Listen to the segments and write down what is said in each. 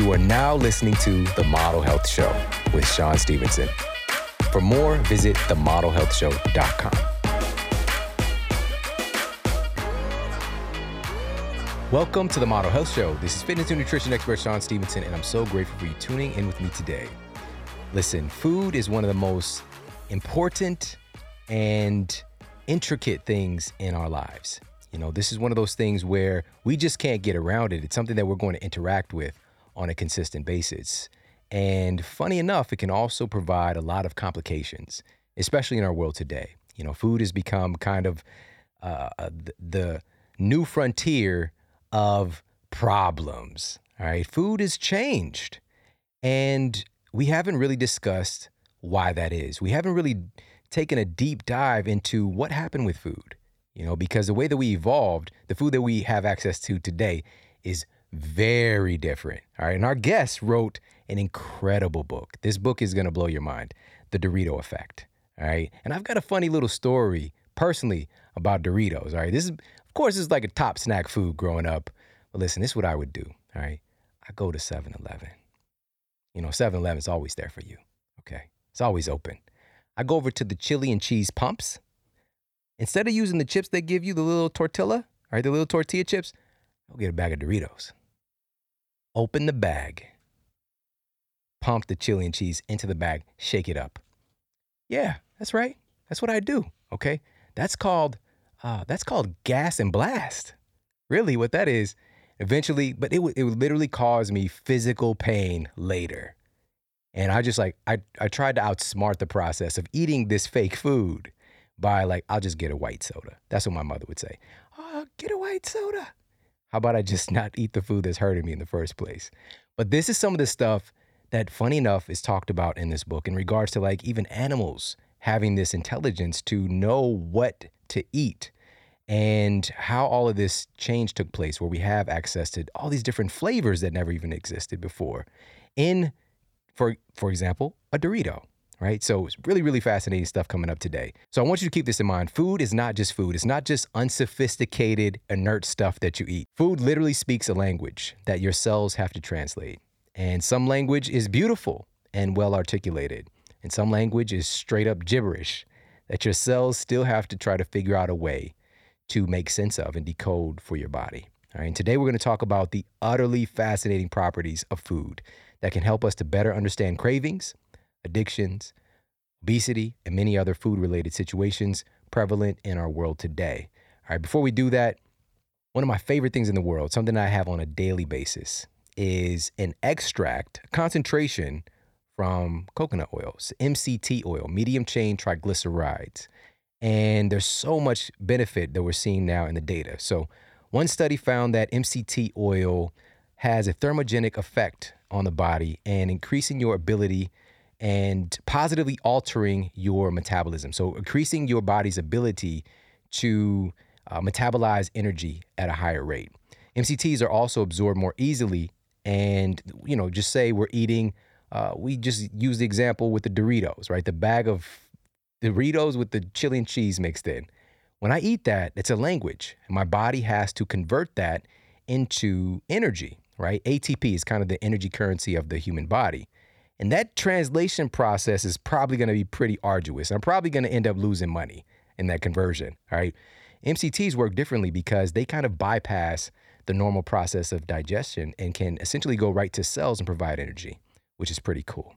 You are now listening to The Model Health Show with Shawn Stevenson. For more, visit themodelhealthshow.com. Welcome to The Model Health Show. This is fitness and nutrition expert Shawn Stevenson, and I'm so grateful for you tuning in with me today. Listen, food is one of the most important and intricate things in our lives. You know, this is one of those things where we just can't get around it. It's something that we're going to interact with on a consistent basis. And funny enough, it can also provide a lot of complications, especially in our world today. You know, food has become kind of uh, uh the, the new frontier of problems. All right. Food has changed. And we haven't really discussed why that is. We haven't really taken a deep dive into what happened with food you know, because the way that we evolved, the food that we have access to today is very different. All right. And our guest wrote an incredible book. This book is going to blow your mind The Dorito Effect. All right. And I've got a funny little story personally about Doritos. All right. This is, of course, this is like a top snack food growing up. But listen, this is what I would do. All right. I go to 7 Eleven. You know, 7 Eleven is always there for you. Okay. It's always open. I go over to the chili and cheese pumps. Instead of using the chips they give you, the little tortilla, all right, the little tortilla chips, I'll get a bag of Doritos. Open the bag, pump the chili and cheese into the bag, shake it up. Yeah, that's right. That's what I do. Okay, that's called uh, that's called gas and blast. Really, what that is, eventually, but it would it would literally cause me physical pain later. And I just like I I tried to outsmart the process of eating this fake food by like, I'll just get a white soda. That's what my mother would say. Oh, get a white soda. How about I just not eat the food that's hurting me in the first place? But this is some of the stuff that, funny enough, is talked about in this book in regards to like even animals having this intelligence to know what to eat and how all of this change took place where we have access to all these different flavors that never even existed before in for for example a dorito right? So it's really, really fascinating stuff coming up today. So I want you to keep this in mind. Food is not just food, it's not just unsophisticated, inert stuff that you eat. Food literally speaks a language that your cells have to translate. And some language is beautiful and well articulated, and some language is straight up gibberish that your cells still have to try to figure out a way to make sense of and decode for your body. All right, and today we're going to talk about the utterly fascinating properties of food that can help us to better understand cravings, addictions, obesity, and many other food related situations prevalent in our world today. All right, before we do that, one of my favorite things in the world, something I have on a daily basis, is an extract, concentration from coconut oils, MCT oil, medium chain triglycerides. And there's so much benefit that we're seeing now in the data. So, one study found that MCT oil has a thermogenic effect on the body and increasing your ability and positively altering your metabolism. So, increasing your body's ability to uh, metabolize energy at a higher rate. MCTs are also absorbed more easily. And, you know, just say we're eating, uh, we just use the example with the Doritos, right? The bag of Doritos with the chili and cheese mixed in. When I eat that, it's a language. My body has to convert that into energy, right? ATP is kind of the energy currency of the human body. And that translation process is probably going to be pretty arduous. I'm probably going to end up losing money in that conversion. All right. MCTs work differently because they kind of bypass the normal process of digestion and can essentially go right to cells and provide energy, which is pretty cool.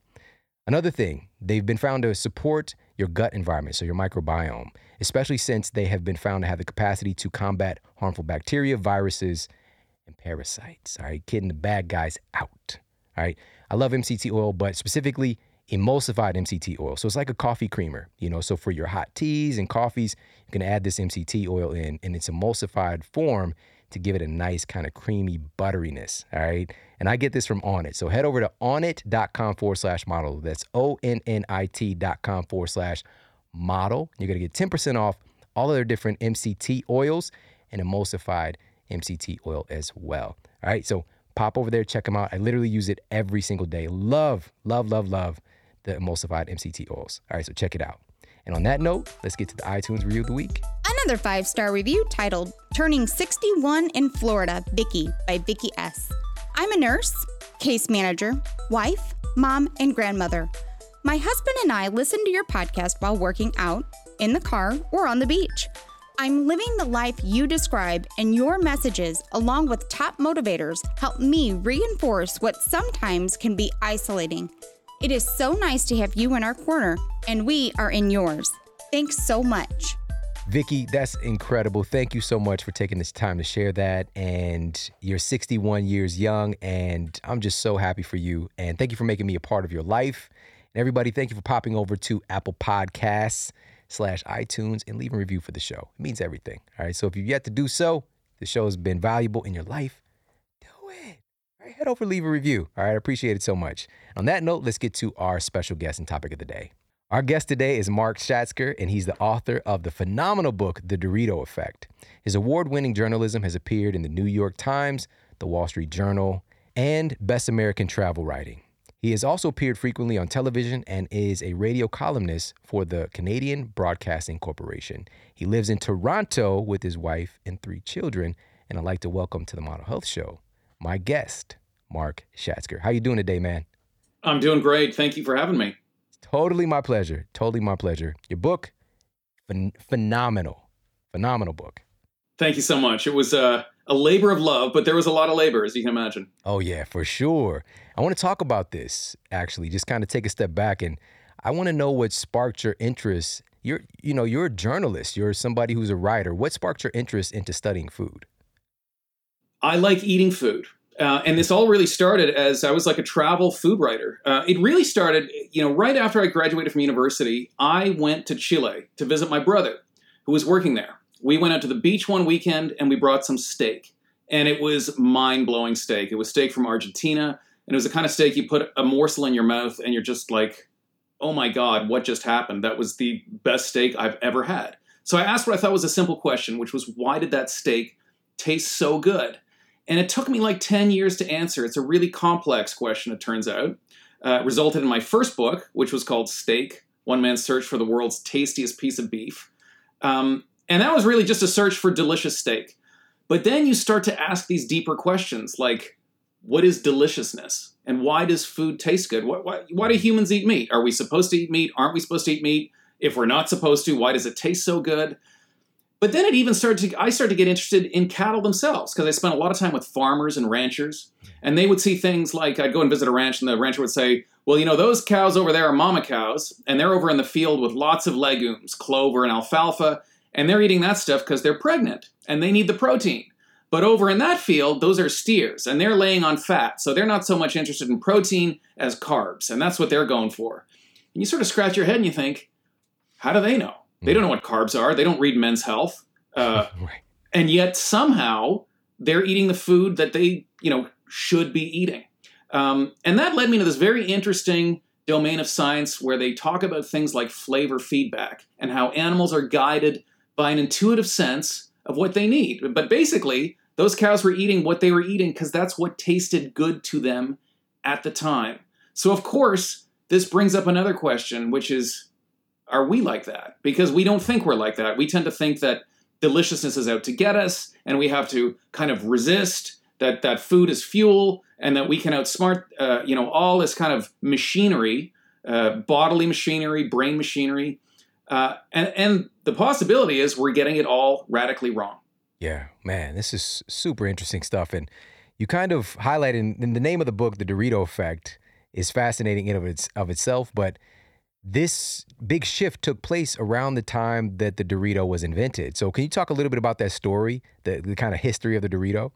Another thing, they've been found to support your gut environment, so your microbiome, especially since they have been found to have the capacity to combat harmful bacteria, viruses, and parasites. All right, getting the bad guys out. All right. I love MCT oil, but specifically emulsified MCT oil. So it's like a coffee creamer, you know. So for your hot teas and coffees, you can add this MCT oil in in its emulsified form to give it a nice kind of creamy butteriness. All right. And I get this from Onnit. So head over to onnit.com forward slash model. That's O N N I T.com forward slash model. You're going to get 10% off all of their different MCT oils and emulsified MCT oil as well. All right. So Pop over there, check them out. I literally use it every single day. Love, love, love, love the emulsified MCT oils. All right, so check it out. And on that note, let's get to the iTunes review of the week. Another five star review titled Turning 61 in Florida, Vicky by Vicky S. I'm a nurse, case manager, wife, mom, and grandmother. My husband and I listen to your podcast while working out, in the car, or on the beach. I'm living the life you describe, and your messages, along with top motivators, help me reinforce what sometimes can be isolating. It is so nice to have you in our corner, and we are in yours. Thanks so much. Vicky, that's incredible. Thank you so much for taking this time to share that. And you're 61 years young, and I'm just so happy for you. And thank you for making me a part of your life. And everybody, thank you for popping over to Apple Podcasts slash iTunes and leave a review for the show. It means everything. All right. So if you've yet to do so, the show has been valuable in your life. Do it. All right. Head over, leave a review. All right. I appreciate it so much. On that note, let's get to our special guest and topic of the day. Our guest today is Mark Schatzker, and he's the author of the phenomenal book, The Dorito Effect. His award winning journalism has appeared in the New York Times, the Wall Street Journal, and Best American Travel Writing. He has also appeared frequently on television and is a radio columnist for the Canadian Broadcasting Corporation. He lives in Toronto with his wife and three children, and I'd like to welcome to the Model Health Show my guest, Mark Schatzker. How you doing today, man? I'm doing great. Thank you for having me. Totally my pleasure. Totally my pleasure. Your book, phen- phenomenal, phenomenal book. Thank you so much. It was uh, a labor of love, but there was a lot of labor, as you can imagine. Oh, yeah, for sure. I want to talk about this actually, just kind of take a step back and I want to know what sparked your interest. You're, you know, you're a journalist, you're somebody who's a writer. What sparked your interest into studying food? I like eating food. Uh, and this all really started as I was like a travel food writer. Uh, it really started, you know, right after I graduated from university. I went to Chile to visit my brother, who was working there. We went out to the beach one weekend and we brought some steak, and it was mind blowing steak. It was steak from Argentina, and it was the kind of steak you put a morsel in your mouth and you're just like, "Oh my god, what just happened?" That was the best steak I've ever had. So I asked what I thought was a simple question, which was, "Why did that steak taste so good?" And it took me like 10 years to answer. It's a really complex question, it turns out. Uh, resulted in my first book, which was called Steak One Man's Search for the World's Tastiest Piece of Beef. Um, and that was really just a search for delicious steak. But then you start to ask these deeper questions like, what is deliciousness? And why does food taste good? Why, why, why do humans eat meat? Are we supposed to eat meat? Aren't we supposed to eat meat? If we're not supposed to, why does it taste so good? But then it even started to, I started to get interested in cattle themselves because I spent a lot of time with farmers and ranchers. And they would see things like I'd go and visit a ranch, and the rancher would say, Well, you know, those cows over there are mama cows, and they're over in the field with lots of legumes, clover and alfalfa, and they're eating that stuff because they're pregnant and they need the protein. But over in that field, those are steers, and they're laying on fat, so they're not so much interested in protein as carbs, and that's what they're going for. And you sort of scratch your head and you think, How do they know? They don't know what carbs are. They don't read Men's Health, uh, right. and yet somehow they're eating the food that they, you know, should be eating. Um, and that led me to this very interesting domain of science where they talk about things like flavor feedback and how animals are guided by an intuitive sense of what they need. But basically, those cows were eating what they were eating because that's what tasted good to them at the time. So, of course, this brings up another question, which is are we like that? Because we don't think we're like that. We tend to think that deliciousness is out to get us and we have to kind of resist that that food is fuel and that we can outsmart uh, you know all this kind of machinery uh, bodily machinery brain machinery uh, and and the possibility is we're getting it all radically wrong Yeah, man, this is super interesting stuff. And you kind of highlighted in the name of the book, The Dorito Effect, is fascinating in of, its, of itself. But this big shift took place around the time that the Dorito was invented. So, can you talk a little bit about that story, the, the kind of history of the Dorito?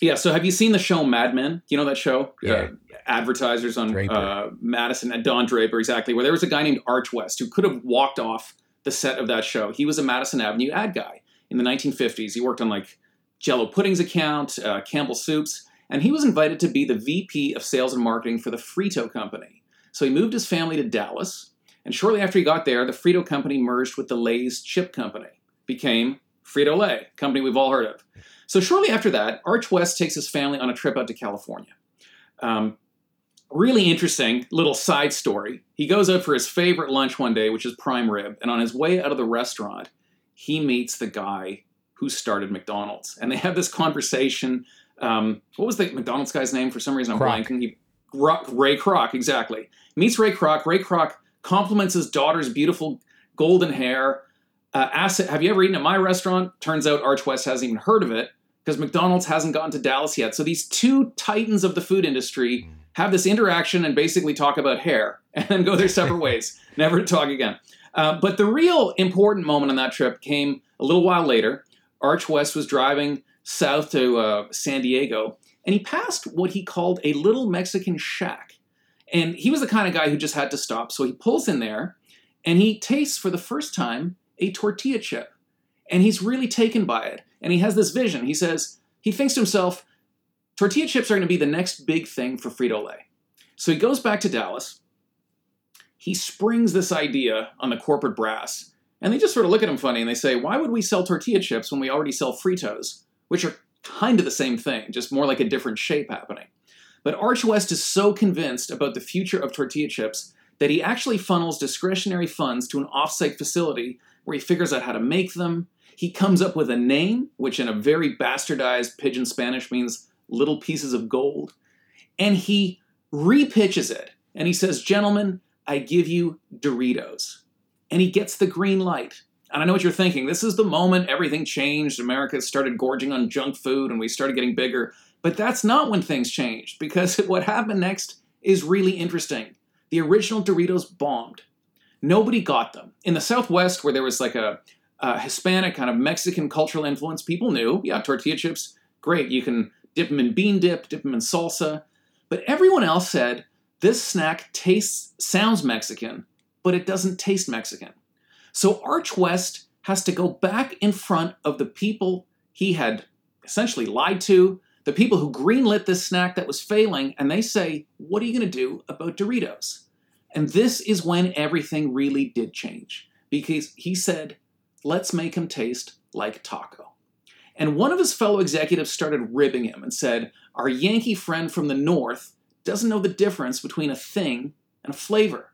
yeah so have you seen the show mad men you know that show Yeah. uh, advertisers on uh, madison and don draper exactly where there was a guy named arch west who could have walked off the set of that show. He was a madison avenue ad guy in the 1950s he worked on like jello pudding's account uh, campbell soups and he was invited to be the vp of sales and marketing for the frito company. So he moved his family to dallas and shortly after he got there the frito company merged with the lay's chip company became frito-lay company we've all heard of. So shortly after that, Arch West takes his family on a trip out to California. Um, really interesting little side story. He goes out for his favorite lunch one day, which is prime rib, and on his way out of the restaurant, he meets the guy who started McDonald's, and they have this conversation Um, what was the McDonald's guy's name? For some reason, I'm Kroc. blanking. He, Ray Kroc, exactly. Meets Ray Kroc. Ray Kroc compliments his daughter's beautiful golden hair. Uh, asks, have you ever eaten at my restaurant? Turns out Arch West hasn't even heard of it because McDonald's hasn't gotten to Dallas yet. So these two titans of the food industry have this interaction and basically talk about hair and then go their separate ways, never to talk again. Uh, but the real important moment on that trip came a little while later. Arch West was driving south to uh, San Diego and he passed what he called a little Mexican shack. And he was the kind of guy who just had to stop. So he pulls in there and he tastes for the first time a tortilla chip. And he's really taken by it. And he has this vision. He says, he thinks to himself, tortilla chips are going to be the next big thing for Frito Lay. So he goes back to Dallas. He springs this idea on the corporate brass. And they just sort of look at him funny and they say, why would we sell tortilla chips when we already sell Fritos, which are kind of the same thing, just more like a different shape happening? But Arch West is so convinced about the future of tortilla chips that he actually funnels discretionary funds to an offsite facility where he figures out how to make them. He comes up with a name, which in a very bastardized pidgin Spanish means little pieces of gold. And he repitches it. And he says, Gentlemen, I give you Doritos. And he gets the green light. And I know what you're thinking. This is the moment everything changed. America started gorging on junk food and we started getting bigger. But that's not when things changed because what happened next is really interesting. The original Doritos bombed. Nobody got them. In the Southwest, where there was like a, a Hispanic kind of Mexican cultural influence, people knew, yeah, tortilla chips, great. You can dip them in bean dip, dip them in salsa. But everyone else said, this snack tastes, sounds Mexican, but it doesn't taste Mexican. So Arch West has to go back in front of the people he had essentially lied to, the people who greenlit this snack that was failing, and they say, What are you going to do about Doritos? And this is when everything really did change because he said, Let's make them taste like taco. And one of his fellow executives started ribbing him and said, Our Yankee friend from the North doesn't know the difference between a thing and a flavor.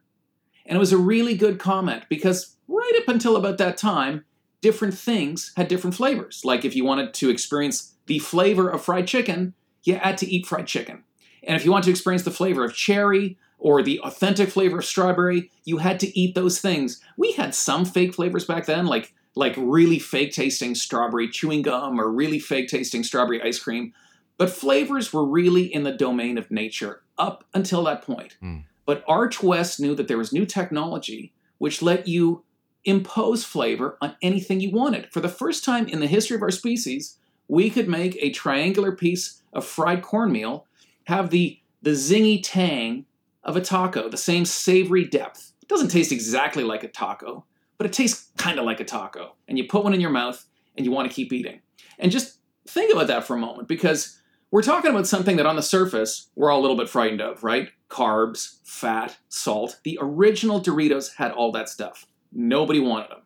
And it was a really good comment because right up until about that time, different things had different flavors. Like if you wanted to experience the flavor of fried chicken, you had to eat fried chicken. And if you want to experience the flavor of cherry or the authentic flavor of strawberry, you had to eat those things. We had some fake flavors back then, like like really fake tasting strawberry chewing gum or really fake tasting strawberry ice cream. But flavors were really in the domain of nature up until that point. Mm. But Arch West knew that there was new technology which let you impose flavor on anything you wanted. For the first time in the history of our species, we could make a triangular piece of fried cornmeal have the, the zingy tang of a taco, the same savory depth. It doesn't taste exactly like a taco, but it tastes kind of like a taco. And you put one in your mouth and you want to keep eating. And just think about that for a moment because we're talking about something that on the surface we're all a little bit frightened of, right? Carbs, fat, salt. The original Doritos had all that stuff. Nobody wanted them.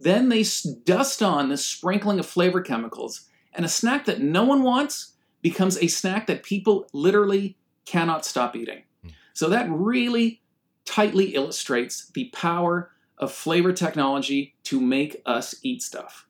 Then they dust on this sprinkling of flavor chemicals, and a snack that no one wants becomes a snack that people literally cannot stop eating. Hmm. So that really tightly illustrates the power of flavor technology to make us eat stuff.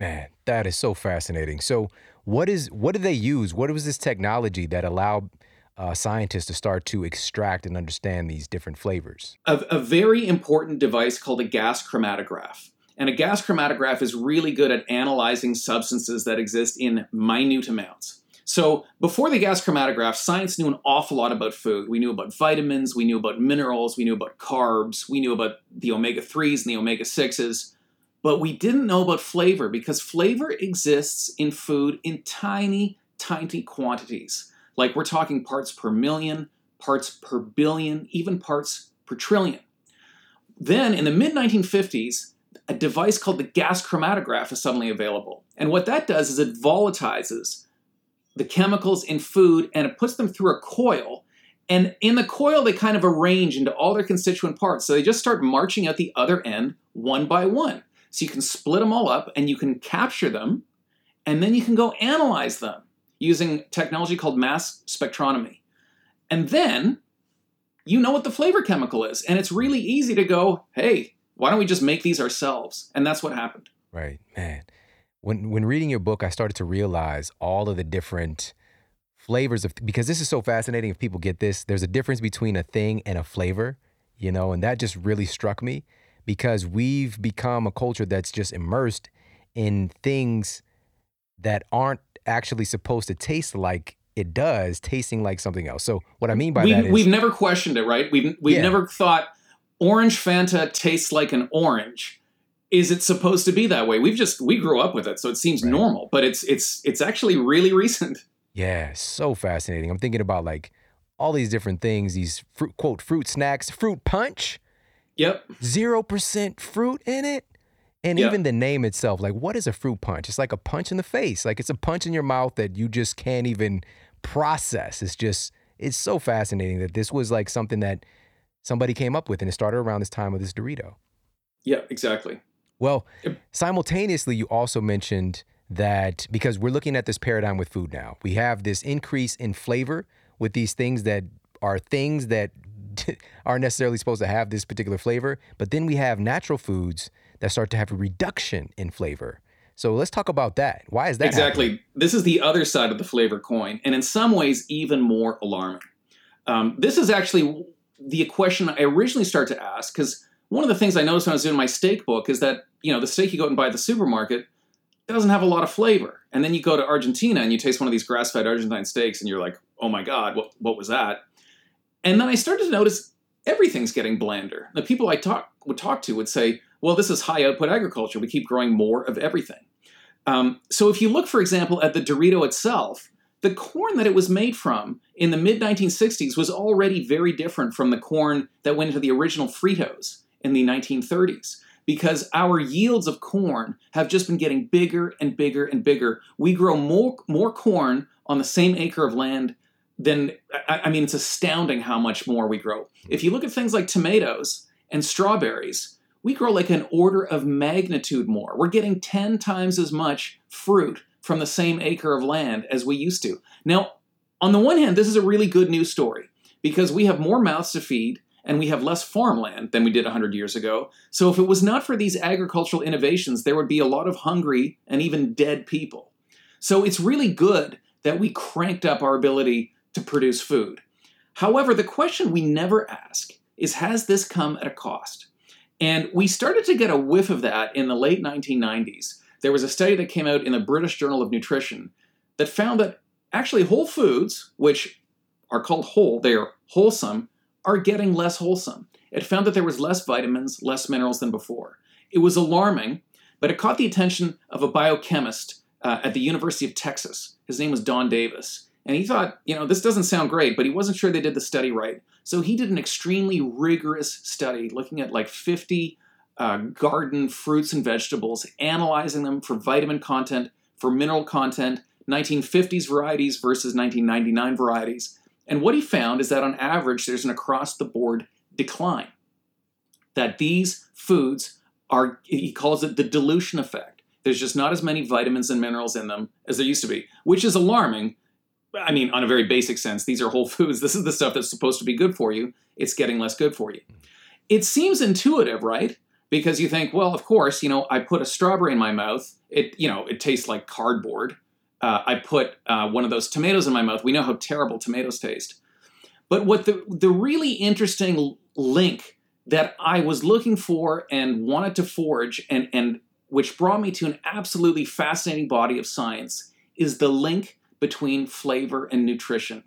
Man, that is so fascinating. So, what is what did they use? What was this technology that allowed uh, scientists to start to extract and understand these different flavors? a, a very important device called a gas chromatograph. And a gas chromatograph is really good at analyzing substances that exist in minute amounts. So, before the gas chromatograph, science knew an awful lot about food. We knew about vitamins, we knew about minerals, we knew about carbs, we knew about the omega 3s and the omega 6s. But we didn't know about flavor because flavor exists in food in tiny, tiny quantities. Like we're talking parts per million, parts per billion, even parts per trillion. Then in the mid 1950s, a device called the gas chromatograph is suddenly available. And what that does is it volatilizes the chemicals in food and it puts them through a coil. And in the coil, they kind of arrange into all their constituent parts. So they just start marching out the other end one by one. So you can split them all up and you can capture them, and then you can go analyze them using technology called mass spectronomy. And then you know what the flavor chemical is. And it's really easy to go, hey, why don't we just make these ourselves? And that's what happened. Right, man. When when reading your book, I started to realize all of the different flavors of because this is so fascinating if people get this there's a difference between a thing and a flavor you know and that just really struck me because we've become a culture that's just immersed in things that aren't actually supposed to taste like it does tasting like something else so what i mean by we've, that is we've never questioned it, right? We've we've Yeah. never thought orange Fanta tastes like an orange. Is it supposed to be that way? We've just we grew up with it, so it seems Right. normal. But it's it's it's actually really recent. Yeah, so fascinating. I'm thinking about like all these different things, these fruit quote fruit snacks, fruit punch, Yep. 0% fruit in it. And Yeah. even the name itself, like what is a fruit punch? It's like a punch in the face. Like it's a punch in your mouth that you just can't even process. It's just it's so fascinating that this was like something that somebody came up with and it started around this time with this Dorito. Yeah. Exactly. Well, simultaneously, you also mentioned that because we're looking at this paradigm with food now, we have this increase in flavor with these things that are things that aren't necessarily supposed to have this particular flavor. But then we have natural foods that start to have a reduction in flavor. So let's talk about that. Why is that? exactly. happening? This is the other side of the flavor coin, and in some ways, even more alarming. Um, this is actually the question I originally started to ask because one of the things I noticed when I was doing my steak book is that you know the steak you go out and buy at the supermarket doesn't have a lot of flavor, and then you go to Argentina and you taste one of these grass-fed Argentine steaks, and you're like, oh my god, what what was that? And then I started to notice everything's getting blander. The people I talk would talk to would say, well, this is high output agriculture. We keep growing more of everything. Um, so if you look, for example, at the Dorito itself, the corn that it was made from in the mid 1960s was already very different from the corn that went into the original Fritos in the 1930s. Because our yields of corn have just been getting bigger and bigger and bigger. We grow more, more corn on the same acre of land than, I, I mean, it's astounding how much more we grow. If you look at things like tomatoes and strawberries, we grow like an order of magnitude more. We're getting 10 times as much fruit from the same acre of land as we used to. Now, on the one hand, this is a really good news story because we have more mouths to feed and we have less farmland than we did 100 years ago. So, if it was not for these agricultural innovations, there would be a lot of hungry and even dead people. So, it's really good that we cranked up our ability to produce food. However, the question we never ask is Has this come at a cost? And we started to get a whiff of that in the late 1990s. There was a study that came out in the British Journal of Nutrition that found that actually whole foods, which are called whole, they are wholesome, are getting less wholesome. It found that there was less vitamins, less minerals than before. It was alarming, but it caught the attention of a biochemist uh, at the University of Texas. His name was Don Davis. And he thought, you know, this doesn't sound great, but he wasn't sure they did the study right. So he did an extremely rigorous study looking at like 50 uh, garden fruits and vegetables, analyzing them for vitamin content, for mineral content, 1950s varieties versus 1999 varieties. And what he found is that on average, there's an across the board decline. That these foods are, he calls it the dilution effect. There's just not as many vitamins and minerals in them as there used to be, which is alarming. I mean, on a very basic sense, these are whole foods. This is the stuff that's supposed to be good for you. It's getting less good for you. It seems intuitive, right? Because you think, well, of course, you know, I put a strawberry in my mouth. It, you know, it tastes like cardboard. Uh, I put uh, one of those tomatoes in my mouth. We know how terrible tomatoes taste. But what the the really interesting link that I was looking for and wanted to forge, and and which brought me to an absolutely fascinating body of science, is the link between flavor and nutrition.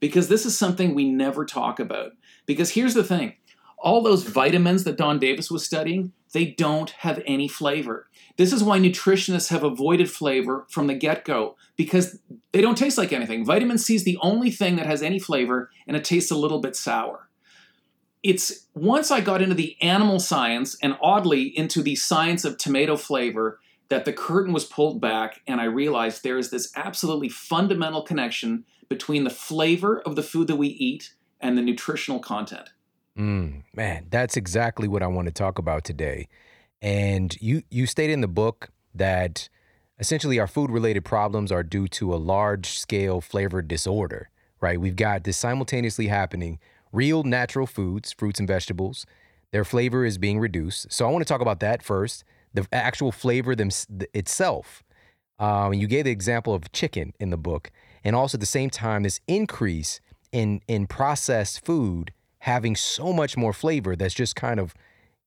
Because this is something we never talk about. Because here's the thing all those vitamins that Don Davis was studying, they don't have any flavor. This is why nutritionists have avoided flavor from the get go because they don't taste like anything. Vitamin C is the only thing that has any flavor and it tastes a little bit sour. It's once I got into the animal science and oddly into the science of tomato flavor that the curtain was pulled back and I realized there is this absolutely fundamental connection between the flavor of the food that we eat and the nutritional content. Mm, man, that's exactly what I want to talk about today. And you you state in the book that essentially our food related problems are due to a large scale flavor disorder, right? We've got this simultaneously happening real natural foods, fruits and vegetables, their flavor is being reduced. So I want to talk about that first, the actual flavor them, itself. Um, you gave the example of chicken in the book. and also at the same time this increase in in processed food having so much more flavor that's just kind of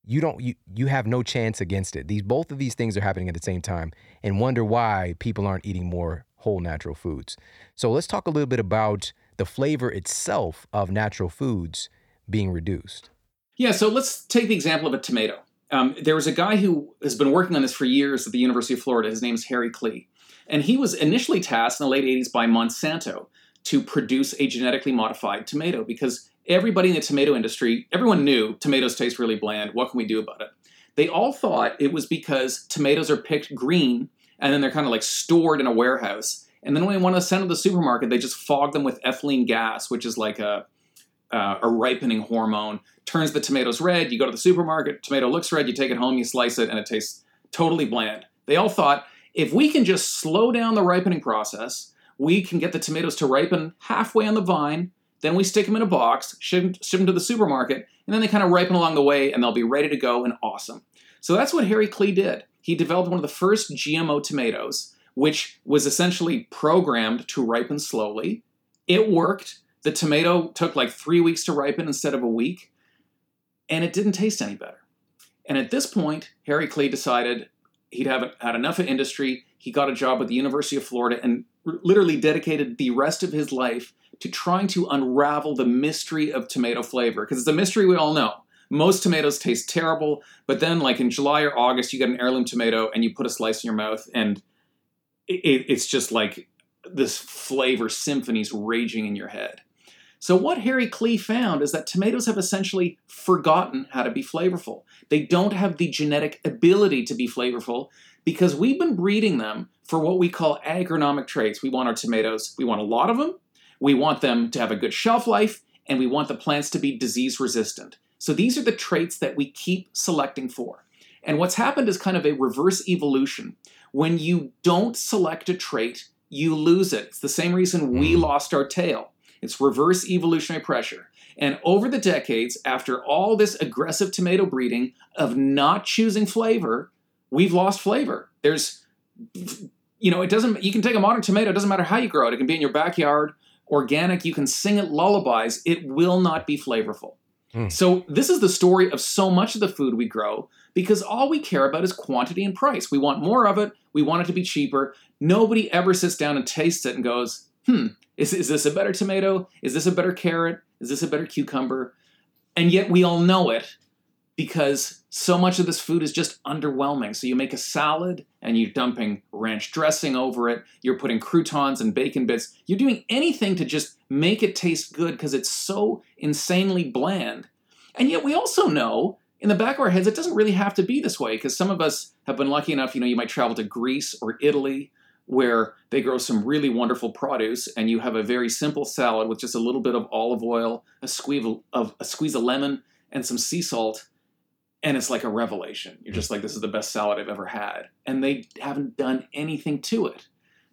you don't you you have no chance against it. These both of these things are happening at the same time and wonder why people aren't eating more whole natural foods. So let's talk a little bit about the flavor itself of natural foods being reduced. Yeah, so let's take the example of a tomato. Um, there was a guy who has been working on this for years at the University of Florida. His name is Harry Klee. And he was initially tasked in the late 80s by Monsanto to produce a genetically modified tomato because everybody in the tomato industry, everyone knew tomatoes taste really bland. What can we do about it? They all thought it was because tomatoes are picked green and then they're kind of like stored in a warehouse. And then when they want to send them to the supermarket, they just fog them with ethylene gas, which is like a, uh, a ripening hormone, turns the tomatoes red. You go to the supermarket, tomato looks red, you take it home, you slice it, and it tastes totally bland. They all thought if we can just slow down the ripening process, we can get the tomatoes to ripen halfway on the vine then we stick them in a box, ship, ship them to the supermarket, and then they kind of ripen along the way and they'll be ready to go and awesome. So that's what Harry Klee did. He developed one of the first GMO tomatoes, which was essentially programmed to ripen slowly. It worked. The tomato took like three weeks to ripen instead of a week, and it didn't taste any better. And at this point, Harry Klee decided he'd have had enough of industry. He got a job with the University of Florida and literally dedicated the rest of his life to trying to unravel the mystery of tomato flavor because it's a mystery we all know. Most tomatoes taste terrible, but then, like in July or August, you get an heirloom tomato and you put a slice in your mouth, and it, it's just like this flavor symphony's raging in your head. So, what Harry Klee found is that tomatoes have essentially forgotten how to be flavorful. They don't have the genetic ability to be flavorful because we've been breeding them for what we call agronomic traits. We want our tomatoes, we want a lot of them, we want them to have a good shelf life, and we want the plants to be disease resistant. So these are the traits that we keep selecting for. And what's happened is kind of a reverse evolution. When you don't select a trait, you lose it. It's the same reason we mm. lost our tail. It's reverse evolutionary pressure. And over the decades, after all this aggressive tomato breeding of not choosing flavor, we've lost flavor. There's, you know, it doesn't, you can take a modern tomato, it doesn't matter how you grow it. It can be in your backyard organic, you can sing it lullabies, it will not be flavorful. Mm. So, this is the story of so much of the food we grow because all we care about is quantity and price. We want more of it, we want it to be cheaper. Nobody ever sits down and tastes it and goes, hmm, is, is this a better tomato? Is this a better carrot? Is this a better cucumber? And yet we all know it because so much of this food is just underwhelming. So you make a salad and you're dumping ranch dressing over it, you're putting croutons and bacon bits, you're doing anything to just make it taste good because it's so insanely bland. And yet we also know in the back of our heads it doesn't really have to be this way because some of us have been lucky enough, you know, you might travel to Greece or Italy where they grow some really wonderful produce and you have a very simple salad with just a little bit of olive oil, a squeeze of a squeeze of lemon and some sea salt and it's like a revelation. You're just like, this is the best salad I've ever had. And they haven't done anything to it.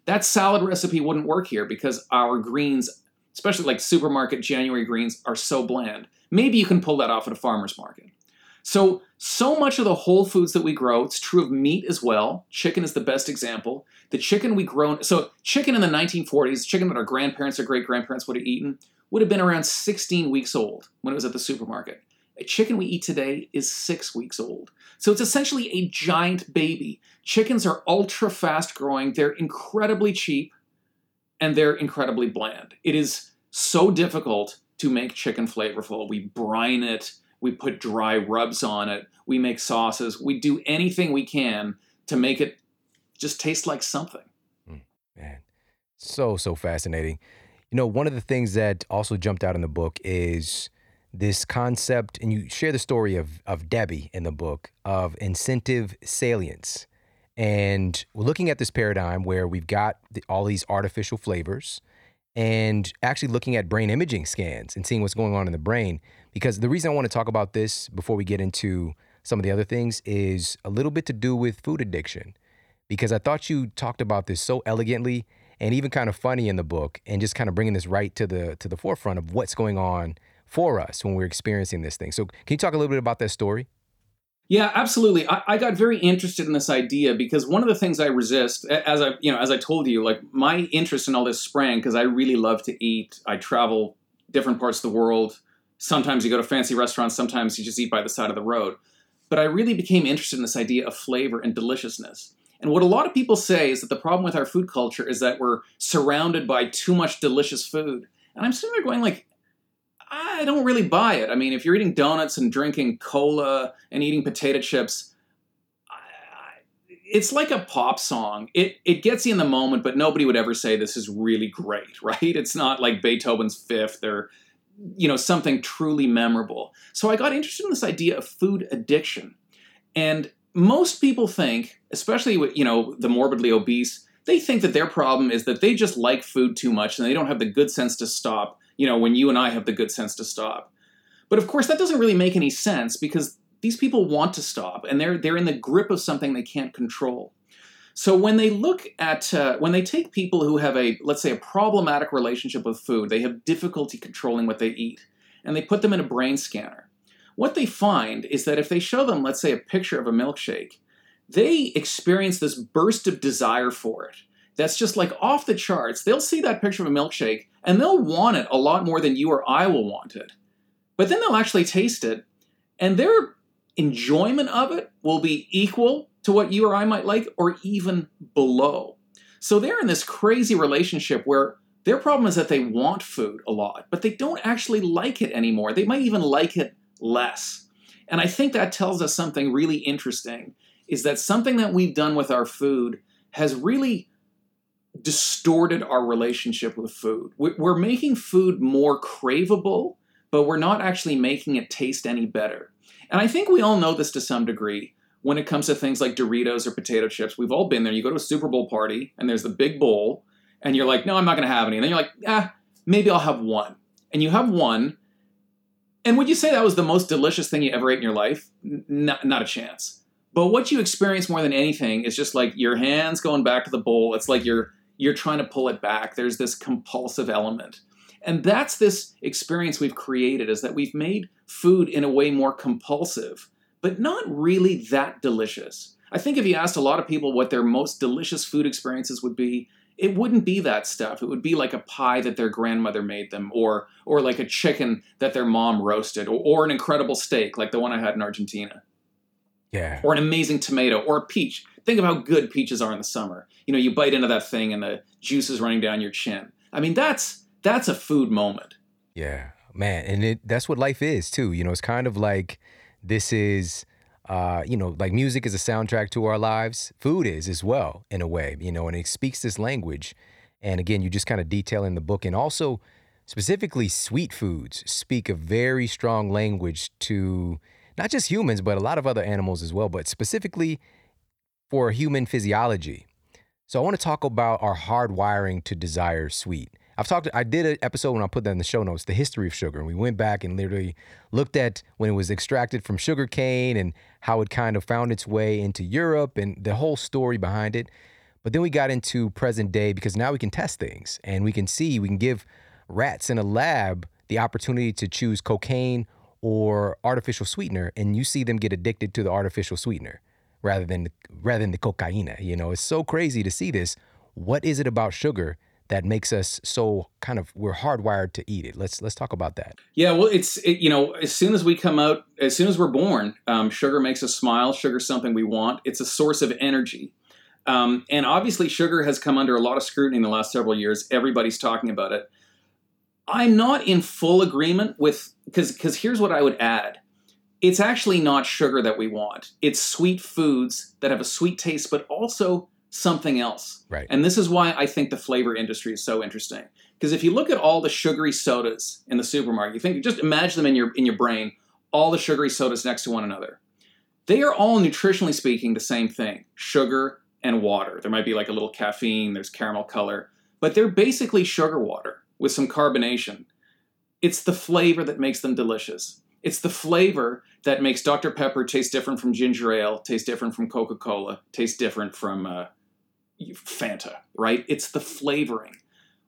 That salad recipe wouldn't work here because our greens, especially like supermarket January greens, are so bland. Maybe you can pull that off at a farmer's market. So, so much of the whole foods that we grow, it's true of meat as well. Chicken is the best example. The chicken we grow, so chicken in the 1940s, chicken that our grandparents or great grandparents would have eaten, would have been around 16 weeks old when it was at the supermarket. A chicken we eat today is six weeks old. So it's essentially a giant baby. Chickens are ultra fast growing, they're incredibly cheap, and they're incredibly bland. It is so difficult to make chicken flavorful. We brine it, we put dry rubs on it, we make sauces, we do anything we can to make it just taste like something. Mm, man, so, so fascinating. You know, one of the things that also jumped out in the book is this concept, and you share the story of of Debbie in the book of incentive salience. And we're looking at this paradigm where we've got the, all these artificial flavors and actually looking at brain imaging scans and seeing what's going on in the brain. Because the reason I want to talk about this before we get into some of the other things is a little bit to do with food addiction. Because I thought you talked about this so elegantly and even kind of funny in the book and just kind of bringing this right to the to the forefront of what's going on for us when we're experiencing this thing. So, can you talk a little bit about that story? Yeah, absolutely. I, I, got very interested in this idea because one of the things I resist, as I you know, as I told you, like my interest in all this sprang because I really love to eat. I travel different parts of the world. Sometimes you go to fancy restaurants. Sometimes you just eat by the side of the road. But I really became interested in this idea of flavor and deliciousness. And what a lot of people say is that the problem with our food culture is that we're surrounded by too much delicious food. And I'm sitting there going like, I don't really buy it. I mean, if you're eating donuts and drinking cola and eating potato chips, it's like a pop song. It it gets you in the moment, but nobody would ever say this is really great, right? It's not like Beethoven's Fifth or you know something truly memorable. So I got interested in this idea of food addiction, and most people think, especially with you know the morbidly obese, they think that their problem is that they just like food too much and they don't have the good sense to stop you know, when you and I have the good sense to stop. But of course, that doesn't really make any sense because these people want to stop and they're they're in the grip of something they can't control. So when they look at uh, when they take people who have a let's say a problematic relationship with food, they have difficulty controlling what they eat, and they put them in a brain scanner. What they find is that if they show them, let's say, a picture of a milkshake, they experience this burst of desire for it that's just like off the charts. They'll see that picture of a milkshake and they'll want it a lot more than you or I will want it. But then they'll actually taste it and their enjoyment of it will be equal to what you or I might like or even below. So they're in this crazy relationship where their problem is that they want food a lot, but they don't actually like it anymore. They might even like it less. And I think that tells us something really interesting is that something that we've done with our food has really distorted our relationship with food. We're making food more craveable, but we're not actually making it taste any better. And I think we all know this to some degree when it comes to things like Doritos or potato chips. We've all been there. You go to a Super Bowl party and there's the big bowl, and you're like, no, I'm not going to have any. And then you're like, ah, maybe I'll have one. And you have one. And would you say that was the most delicious thing you ever ate in your life? Not, not a chance. But what you experience more than anything is just like your hands going back to the bowl. It's like you're you're trying to pull it back. There's this compulsive element. And that's this experience we've created is that we've made food in a way more compulsive, but not really that delicious. I think if you asked a lot of people what their most delicious food experiences would be, it wouldn't be that stuff. It would be like a pie that their grandmother made them, or or like a chicken that their mom roasted, or, or an incredible steak like the one I had in Argentina. Yeah. Or an amazing tomato, or a peach. Think of how good peaches are in the summer. You know, you bite into that thing and the juice is running down your chin. I mean, that's that's a food moment. Yeah, man, and it that's what life is too. You know, it's kind of like this is uh, you know, like music is a soundtrack to our lives. Food is as well, in a way, you know, and it speaks this language. And again, you just kind of detail in the book, and also specifically sweet foods speak a very strong language to not just humans, but a lot of other animals as well, but specifically for human physiology. So I want to talk about our hardwiring to desire sweet. I've talked. I did an episode when I put that in the show notes, the history of sugar, and we went back and literally looked at when it was extracted from sugar cane and how it kind of found its way into Europe and the whole story behind it. But then we got into present day because now we can test things and we can see we can give rats in a lab the opportunity to choose cocaine or artificial sweetener, and you see them get addicted to the artificial sweetener rather than rather than the cocaine. You know, it's so crazy to see this. What is it about sugar that makes us so kind of we're hardwired to eat it? Let's let's talk about that. Yeah, well, it's it, you know as soon as we come out, as soon as we're born, um, sugar makes us smile. Sugar's something we want. It's a source of energy. Um, and obviously, sugar has come under a lot of scrutiny in the last several years. Everybody's talking about it. I'm not in full agreement with because because here's what I would add it's actually not sugar that we want. It's sweet foods that have a sweet taste, but also something else. Right. And this is why I think the flavor industry is so interesting. Because if you look at all the sugary sodas in the supermarket, you think just imagine them in your in your brain, all the sugary sodas next to one another. They are all nutritionally speaking the same thing: sugar and water. There might be like a little caffeine, there's caramel color, but they're basically sugar water with some carbonation. It's the flavor that makes them delicious. It's the flavor that makes Dr. Pepper taste different from ginger ale, taste different from Coca Cola, taste different from uh, Fanta, right? It's the flavoring.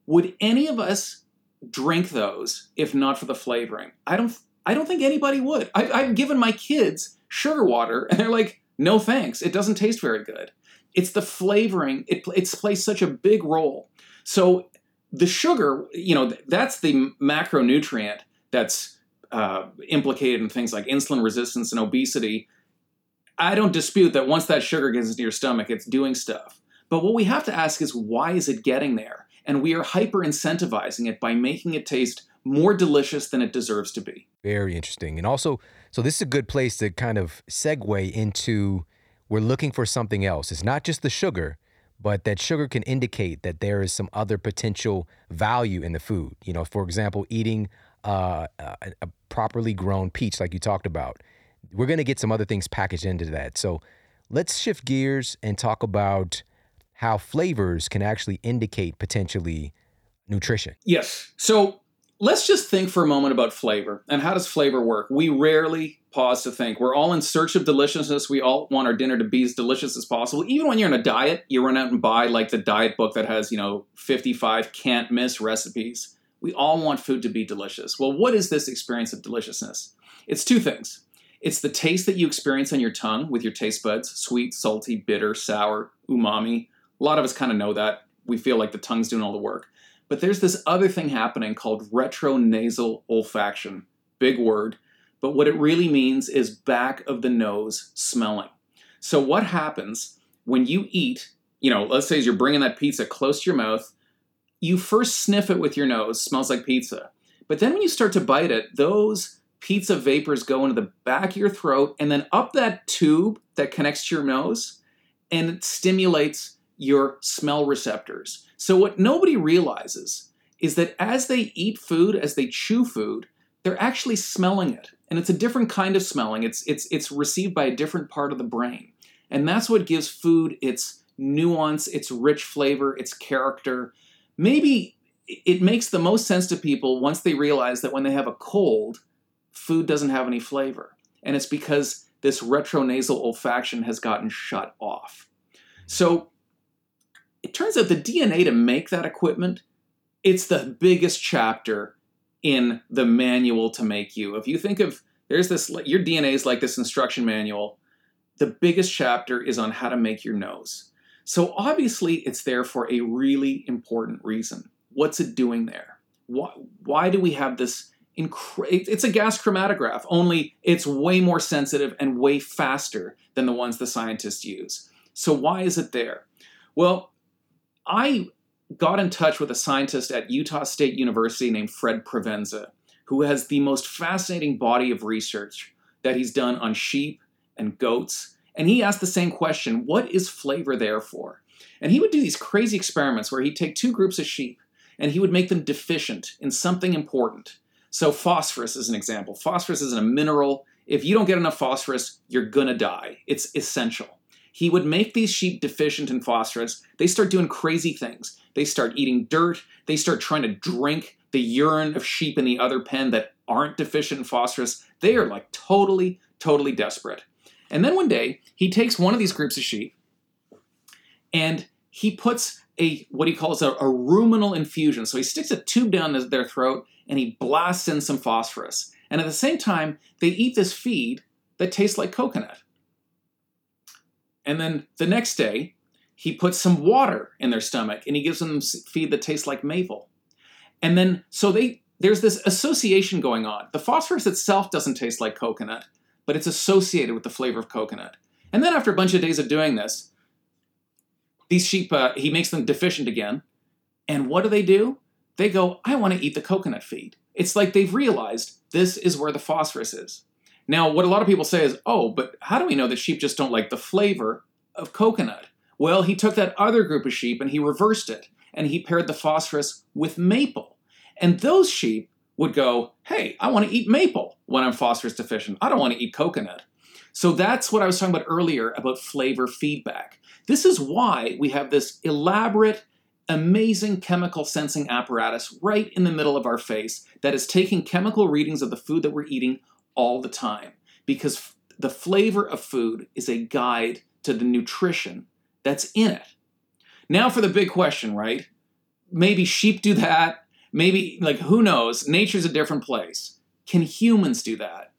Would any of us drink those if not for the flavoring? I don't. I don't think anybody would. I, I've given my kids sugar water, and they're like, no thanks, it doesn't taste very good. It's the flavoring, it, it plays such a big role. So the sugar, you know, that's the macronutrient that's uh, implicated in things like insulin resistance and obesity. I don't dispute that once that sugar gets into your stomach, it's doing stuff. But what we have to ask is why is it getting there? And we are hyper incentivizing it by making it taste more delicious than it deserves to be. Very interesting. And also, so this is a good place to kind of segue into we're looking for something else. It's not just the sugar, but that sugar can indicate that there is some other potential value in the food. You know, for example, eating uh, a, a properly grown peach, like you talked about. We're going to get some other things packaged into that. So let's shift gears and talk about how flavors can actually indicate potentially nutrition. Yes. So let's just think for a moment about flavor and how does flavor work? We rarely pause to think. We're all in search of deliciousness. We all want our dinner to be as delicious as possible. Even when you're in a diet, you run out and buy like the diet book that has, you know, 55 can't miss recipes. We all want food to be delicious. Well, what is this experience of deliciousness? It's two things. It's the taste that you experience on your tongue with your taste buds sweet, salty, bitter, sour, umami. A lot of us kind of know that. We feel like the tongue's doing all the work. But there's this other thing happening called retronasal olfaction. Big word. But what it really means is back of the nose smelling. So, what happens when you eat, you know, let's say you're bringing that pizza close to your mouth, you first sniff it with your nose, smells like pizza. But then when you start to bite it, those pizza vapors go into the back of your throat and then up that tube that connects to your nose and it stimulates your smell receptors. So, what nobody realizes is that as they eat food, as they chew food, they're actually smelling it. And it's a different kind of smelling. It's, it's, it's received by a different part of the brain. And that's what gives food its nuance, its rich flavor, its character, maybe it makes the most sense to people once they realize that when they have a cold, food doesn't have any flavor. And it's because this retronasal olfaction has gotten shut off. So it turns out the DNA to make that equipment, it's the biggest chapter in the manual to make you. If you think of there's this your DNA is like this instruction manual. The biggest chapter is on how to make your nose. So obviously, it's there for a really important reason. What's it doing there? Why, why do we have this? Incre- it's a gas chromatograph, only it's way more sensitive and way faster than the ones the scientists use. So, why is it there? Well, I got in touch with a scientist at Utah State University named Fred Provenza, who has the most fascinating body of research that he's done on sheep and goats and he asked the same question what is flavor there for? And he would do these crazy experiments where he'd take two groups of sheep and he would make them deficient in something important. So, phosphorus is an example. Phosphorus is a mineral. If you don't get enough phosphorus, you're gonna die. It's essential. He would make these sheep deficient in phosphorus. They start doing crazy things. They start eating dirt. They start trying to drink the urine of sheep in the other pen that aren't deficient in phosphorus. They are like totally, totally desperate. And then one day, he takes one of these groups of sheep and he puts a what he calls a, a ruminal infusion. So he sticks a tube down their throat and he blasts in some phosphorus. And at the same time, they eat this feed that tastes like coconut. And then the next day, he puts some water in their stomach and he gives them feed that tastes like maple. And then so they there's this association going on. The phosphorus itself doesn't taste like coconut, but it's associated with the flavor of coconut. And then after a bunch of days of doing this, these sheep, uh, he makes them deficient again. And what do they do? They go, I want to eat the coconut feed. It's like they've realized this is where the phosphorus is. Now, what a lot of people say is, oh, but how do we know that sheep just don't like the flavor of coconut? Well, he took that other group of sheep and he reversed it, and he paired the phosphorus with maple. And those sheep would go, hey, I want to eat maple when I'm phosphorus deficient. I don't want to eat coconut. So that's what I was talking about earlier about flavor feedback. This is why we have this elaborate, amazing chemical sensing apparatus right in the middle of our face that is taking chemical readings of the food that we're eating all the time. Because f- the flavor of food is a guide to the nutrition that's in it. Now for the big question, right? Maybe sheep do that, maybe like who knows nature's a different place can humans do that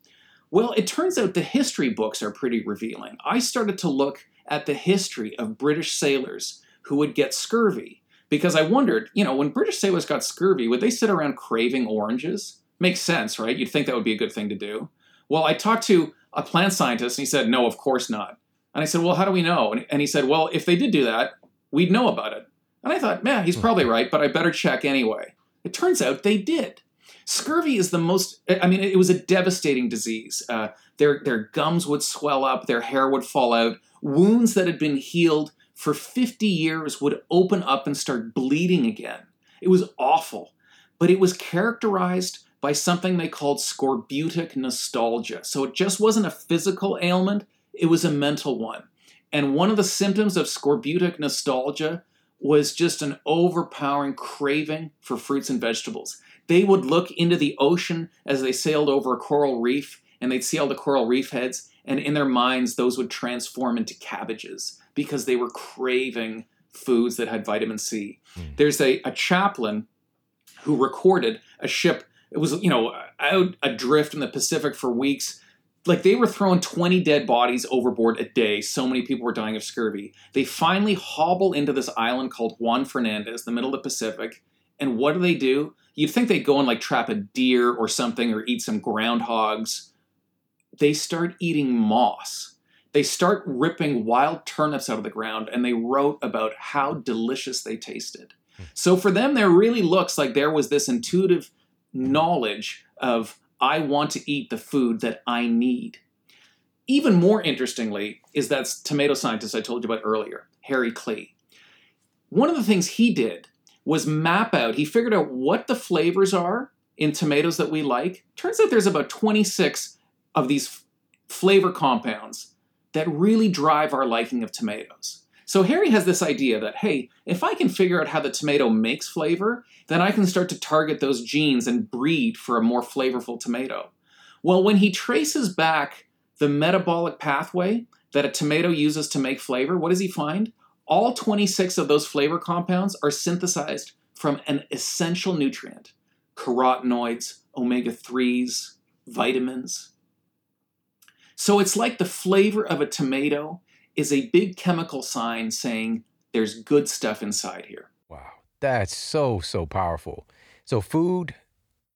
Well, it turns out the history books are pretty revealing. I started to look at the history of British sailors who would get scurvy because I wondered, you know, when British sailors got scurvy, would they sit around craving oranges? Makes sense, right? You'd think that would be a good thing to do. Well, I talked to a plant scientist and he said, no, of course not. And I said, well, how do we know? And he said, well, if they did do that, we'd know about it. And I thought, man, he's hmm. probably right, but I better check anyway. It turns out they did. Scurvy is the most, I mean, it was a devastating disease. Uh, their, their gums would swell up, their hair would fall out, wounds that had been healed for 50 years would open up and start bleeding again. It was awful, but it was characterized by something they called scorbutic nostalgia. So it just wasn't a physical ailment, it was a mental one. And one of the symptoms of scorbutic nostalgia was just an overpowering craving for fruits and vegetables. They would look into the ocean as they sailed over a coral reef and they'd see all the coral reef heads, and in their minds, those would transform into cabbages because they were craving foods that had vitamin C. Mm. There's a, a chaplain who recorded a ship, it was, you know, out adrift in the Pacific for weeks like they were throwing 20 dead bodies overboard a day. So many people were dying of scurvy. They finally hobble into this island called Juan Fernandez, the middle of the Pacific. And what do they do? You'd think they'd go and like trap a deer or something or eat some groundhogs. They start eating moss. They start ripping wild turnips out of the ground and they wrote about how delicious they tasted. Hmm. So for them, there really looks like there was this intuitive knowledge of I want to eat the food that I need. Even more interestingly is that tomato scientist I told you about earlier, Harry Klee. One of the things he did was map out, he figured out what the flavors are in tomatoes that we like. Turns out there's about 26 of these flavor compounds that really drive our liking of tomatoes. So Harry has this idea that, hey, if I can figure out how the tomato makes flavor, then I can start to target those genes and breed for a more flavorful tomato. Well, when he traces back the metabolic pathway that a tomato uses to make flavor, what does he find? All 26 of those flavor compounds are synthesized from an essential nutrient carotenoids, omega 3s, vitamins. So it's like the flavor of a tomato is a big chemical sign saying there's good stuff inside here. Wow. That's so, so powerful. So, food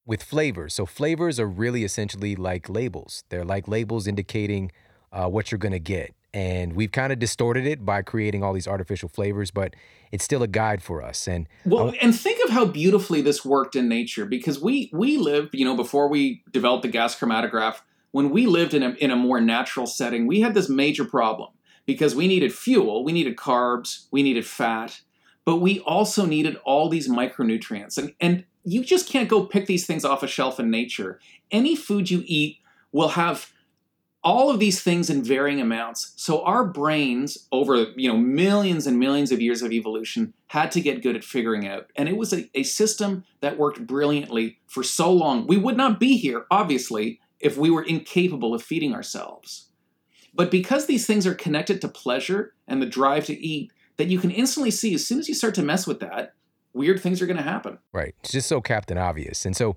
with flavors. So, flavors are really essentially like labels. They're like labels indicating uh, what you're going to get. And we've kind of distorted it by creating all these artificial flavors, but it's still a guide for us. And well, and think of how beautifully this worked in nature because we we lived, you know, before we developed the gas chromatograph, when we lived in a in a more natural setting, we had this major problem because we needed fuel, we needed carbs, we needed fat, but we also needed all these micronutrients. And, and you just can't go pick these things off a shelf in nature. Any food you eat will have all of these things in varying amounts. So our brains over, you know, millions and millions of years of evolution had to get good at figuring out. And it was a, a system that worked brilliantly for so long. We would not be here, obviously, if we were incapable of feeding ourselves. But because these things are connected to pleasure and the drive to eat, that you can instantly see as soon as you start to mess with that, weird things are going to happen. Right. It's just so Captain Obvious. And so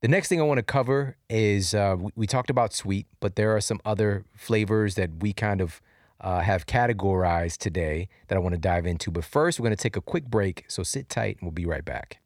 the next thing I want to cover is uh, we, we, talked about sweet, but there are some other flavors that we kind of uh, have categorized today that I want to dive into. But first, we're going to take a quick break. So sit tight and we'll be right back.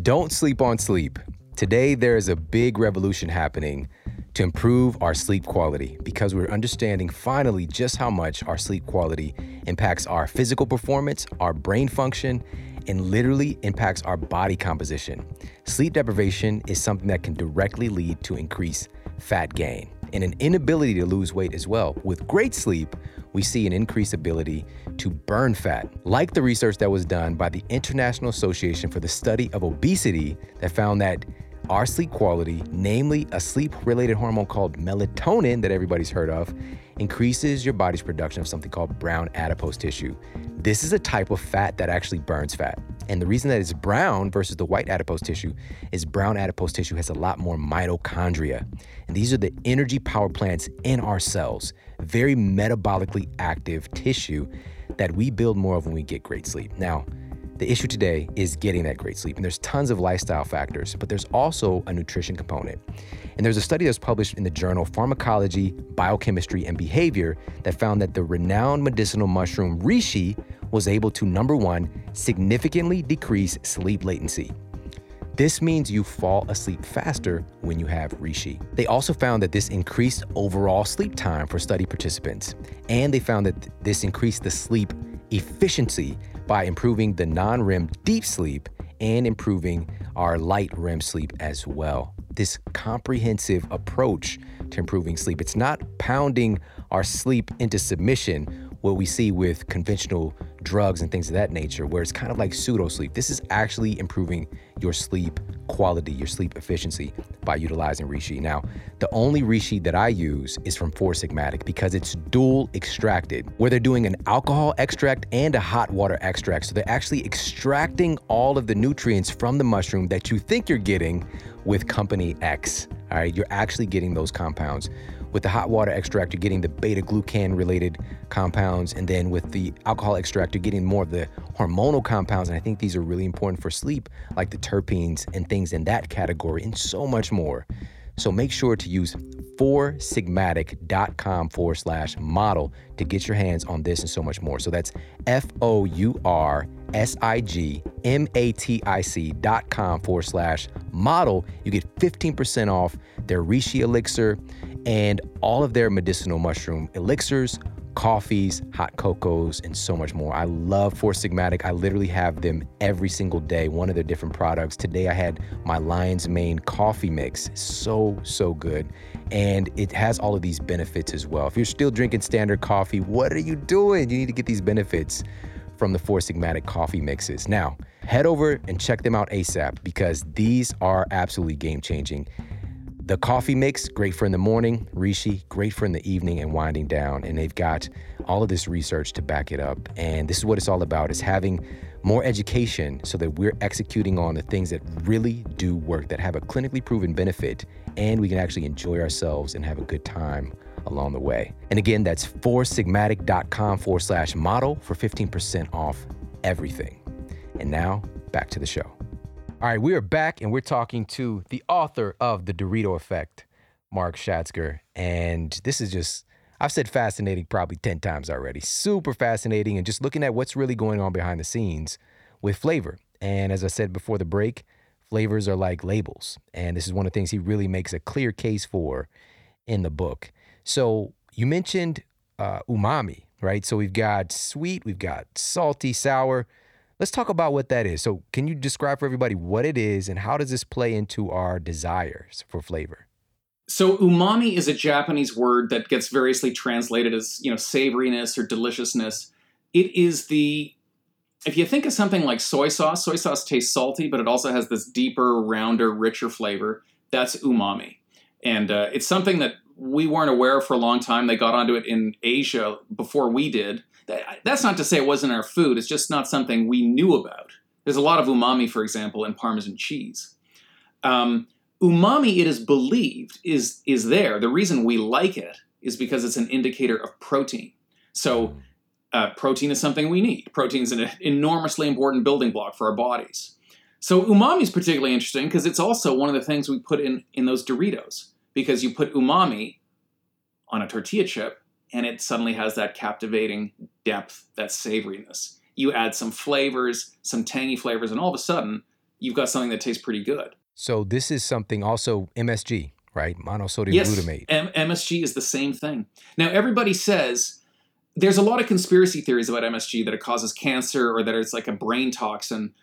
Don't sleep on sleep. Today, there is a big revolution happening to improve our sleep quality because we're understanding finally just how much our sleep quality impacts our physical performance, our brain function, and literally impacts our body composition. Sleep deprivation is something that can directly lead to increased fat gain and an inability to lose weight as well. With great sleep, we see an increased ability to burn fat, like the research that was done by the International Association for the Study of Obesity that found that our sleep quality, namely a sleep related hormone called melatonin that everybody's heard of, increases your body's production of something called brown adipose tissue. This is a type of fat that actually burns fat. And the reason that it's brown versus the white adipose tissue is brown adipose tissue has a lot more mitochondria. And these are the energy power plants in our cells, very metabolically active tissue that we build more of when we get great sleep. Now, The issue today is getting that great sleep. And there's tons of lifestyle factors, but there's also a nutrition component. And there's a study that was published in the journal Pharmacology, Biochemistry, and Behavior that found that the renowned medicinal mushroom reishi was able to, number one, significantly decrease sleep latency. This means you fall asleep faster when you have reishi. They also found that this increased overall sleep time for study participants, and they found that this increased the sleep efficiency by improving the non REM deep sleep and improving our light REM sleep as well. This comprehensive approach to improving sleep. It's not pounding our sleep into submission what we see with conventional drugs and things of that nature, where it's kind of like pseudo sleep. This is actually improving your sleep quality, your sleep efficiency by utilizing Reishi. Now, the only Reishi that I use is from Four Sigmatic because it's dual extracted, where they're doing an alcohol extract and a hot water extract. So they're actually extracting all of the nutrients from the mushroom that you think you're getting with Company X. All right, you're actually getting those compounds with the hot water extract, you're getting the beta glucan related compounds. And then with the alcohol extract, you're getting more of the hormonal compounds. And I think these are really important for sleep, like the terpenes and things in that category, and so much more. So make sure to use foursigmatic.com forward slash model to get your hands on this and so much more. So that's F O U R S I G M A T I C dot com forward slash model. You get 15% off their Reishi elixir and all of their medicinal mushroom elixirs, coffees, hot cocos, and so much more. I love Four Sigmatic. I literally have them every single day, one of their different products. Today I had my Lion's Mane coffee mix. So, so good. And it has all of these benefits as well. If you're still drinking standard coffee, what are you doing? You need to get these benefits from the Four Sigmatic coffee mixes. Now, head over and check them out ASAP because these are absolutely game changing. The coffee mix, great for in the morning. Reishi, great for in the evening and winding down. And they've got all of this research to back it up. And this is what it's all about: is having more education so that we're executing on the things that really do work, that have a clinically proven benefit, and we can actually enjoy ourselves and have a good time along the way. And again, that's foursigmatic.com forward slash model for 15% off everything. And now back to the show. All right, we are back and we're talking to the author of The Dorito Effect, Mark Schatzker. And this is just, I've said fascinating probably 10 times already. Super fascinating and just looking at what's really going on behind the scenes with flavor. And as I said before the break, flavors are like labels. And this is one of the things he really makes a clear case for in the book. So you mentioned uh, umami, right? So we've got sweet, we've got salty, sour. Let's talk about what that is. So, can you describe for everybody what it is and how does this play into our desires for flavor? So, umami is a Japanese word that gets variously translated as, you know, savoriness or deliciousness. It is the if you think of something like soy sauce, soy sauce tastes salty, but it also has this deeper, rounder, richer flavor. That's umami. And uh, it's something that we weren't aware of for a long time. They got onto it in Asia before we did that's not to say it wasn't our food. It's just not something we knew about. There's a lot of umami, for example, in Parmesan cheese. Um, umami, it is believed, is is there. The reason we like it is because it's an indicator of protein. So, uh, protein is something we need. Protein is an enormously important building block for our bodies. So, umami is particularly interesting because it's also one of the things we put in in those Doritos. Because you put umami on a tortilla chip, and it suddenly has that captivating depth, that savoriness. You add some flavors, some tangy flavors, and all of a sudden, you've got something that tastes pretty good. So this is something also MSG, right? Monosodium yes, glutamate. M- MSG is the same thing. Now everybody says there's a lot of conspiracy theories about MSG that it causes cancer or that it's like a brain toxin.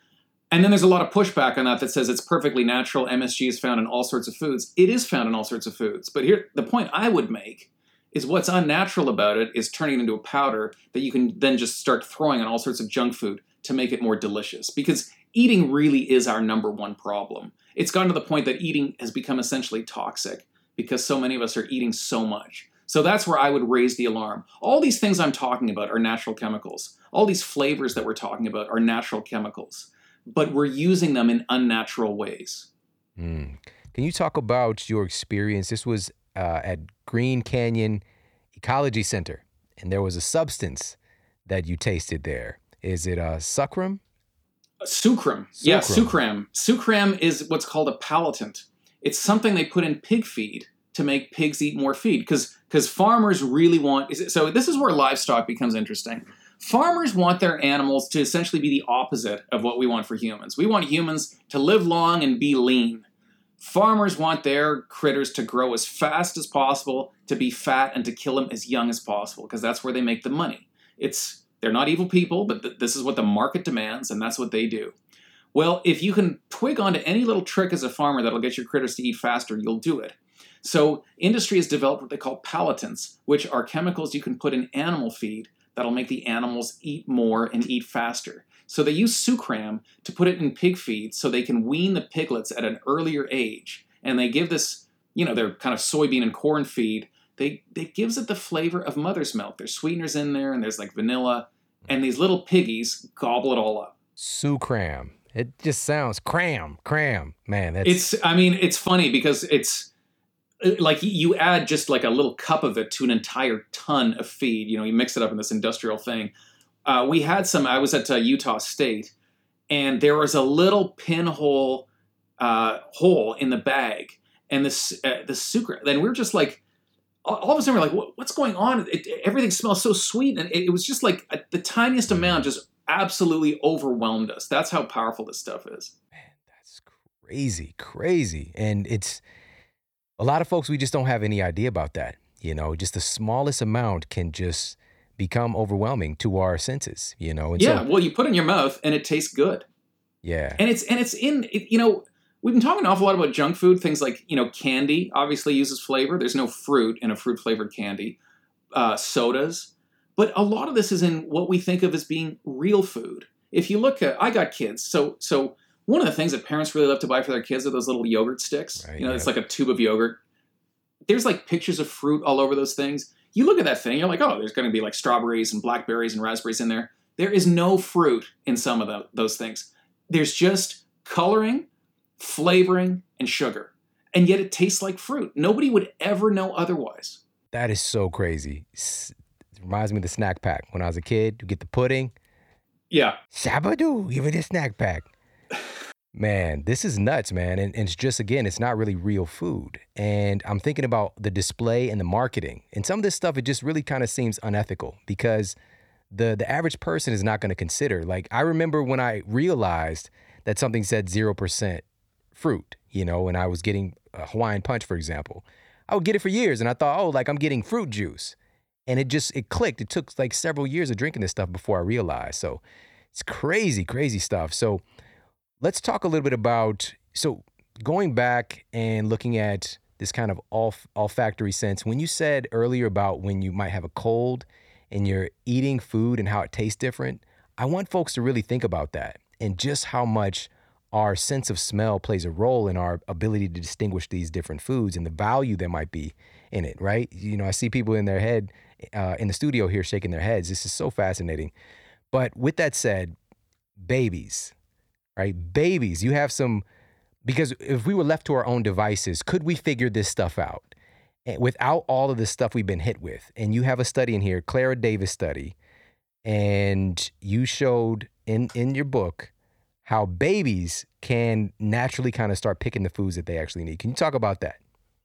And then there's a lot of pushback on that that says it's perfectly natural. MSG is found in all sorts of foods. It is found in all sorts of foods. But here, the point I would make is what's unnatural about it is turning it into a powder that you can then just start throwing on all sorts of junk food to make it more delicious. Because eating really is our number one problem. It's gotten to the point that eating has become essentially toxic because so many of us are eating so much. So that's where I would raise the alarm. All these things I'm talking about are natural chemicals. All these flavors that we're talking about are natural chemicals, but we're using them in unnatural ways. Mm. Can you talk about your experience? This was uh, at Green Canyon Ecology Center, and there was a substance that you tasted there. Is it a uh, sucrum? Sucram. Yeah, Sucram. sucram. Sucram is what's called a palatant. It's something they put in pig feed to make pigs eat more feed because because farmers really want so this is where livestock becomes interesting. Farmers want their animals to essentially be the opposite of what we want for humans. We want humans to live long and be lean. Farmers want their critters to grow as fast as possible, to be fat, and to kill them as young as possible because that's where they make the money. It's they're not evil people, but th- this is what the market demands, and that's what they do. Well, if you can twig onto any little trick as a farmer that'll get your critters to eat faster, you'll do it. So, industry has developed what they call palatants, which are chemicals you can put in animal feed that'll make the animals eat more and eat faster. So, they use sucram to put it in pig feed so they can wean the piglets at an earlier age. And they give this, you know, their kind of soybean and corn feed. They, it gives it the flavor of mother's milk. There's sweeteners in there, and there's like vanilla, and these little piggies gobble it all up. Sucram. It just sounds cram, cram. Man, that's It's, I mean, it's funny because it's uh, like you add just like a little cup of it to an entire ton of feed. You know, you mix it up in this industrial thing. Uh, we had some, I was at uh, Utah State, and there was a little pinhole uh, hole in the bag, and this uh, the sucre. Then we were just like, all, of a sudden we're like, what's going on? It, everything smells so sweet, and it, it was just like a, the tiniest amount just absolutely overwhelmed us. That's how powerful this stuff is. Man, that's crazy, crazy. And it's a lot of folks, we just don't have any idea about that. You know, just the smallest amount can just become overwhelming to our senses, you know? And yeah, so, well, you put it in your mouth and it tastes good. yeah. and it's and it's in it, you know we've been talking an awful lot about junk food things like you know candy obviously uses flavor. There's no fruit in a fruit flavored candy uh, sodas. But a lot of this is in what we think of as being real food. If you look at i got kids so so one of the things that parents really love to buy for their kids are those little yogurt sticks. Right, you know it's like a tube of yogurt. There's like pictures of fruit all over those things you look at that thing you're like oh there's going to be like strawberries and blackberries and raspberries in there there is no fruit in some of the, those things there's just coloring, flavoring, and sugar. And yet it tastes like fruit. Nobody would ever know otherwise. That is so crazy. It reminds me of the snack pack. When I was a kid, you get the pudding. Yeah. Shabadoo, give me the snack pack. Man, this is nuts, man. And, and it's just, again, it's not really real food. And I'm thinking about the display and the marketing. And some of this stuff, it just really kind of seems unethical because the, the average person is not going to consider. Like, I remember when I realized that something said 0% fruit, you know, and I was getting a Hawaiian punch, for example. I would get it for years and I thought, oh, like I'm getting fruit juice. And it just, it clicked. It took like several years of drinking this stuff before I realized. So it's crazy, crazy stuff. So let's talk a little bit about, so going back and looking at this kind of olf- olfactory sense, when you said earlier about when you might have a cold and you're eating food and how it tastes different, I want folks to really think about that and just how much our sense of smell plays a role in our ability to distinguish these different foods and the value there might be in it, right? You know, I see people in their head uh, in the studio here shaking their heads. This is so fascinating. But with that said, babies, right? Babies, you have some, because if we were left to our own devices, could we figure this stuff out? Without all of the stuff we've been hit with. And you have a study in here, Clara Davis study, and you showed in in your book how babies can naturally kind of start picking the foods that they actually need. Can you talk about that?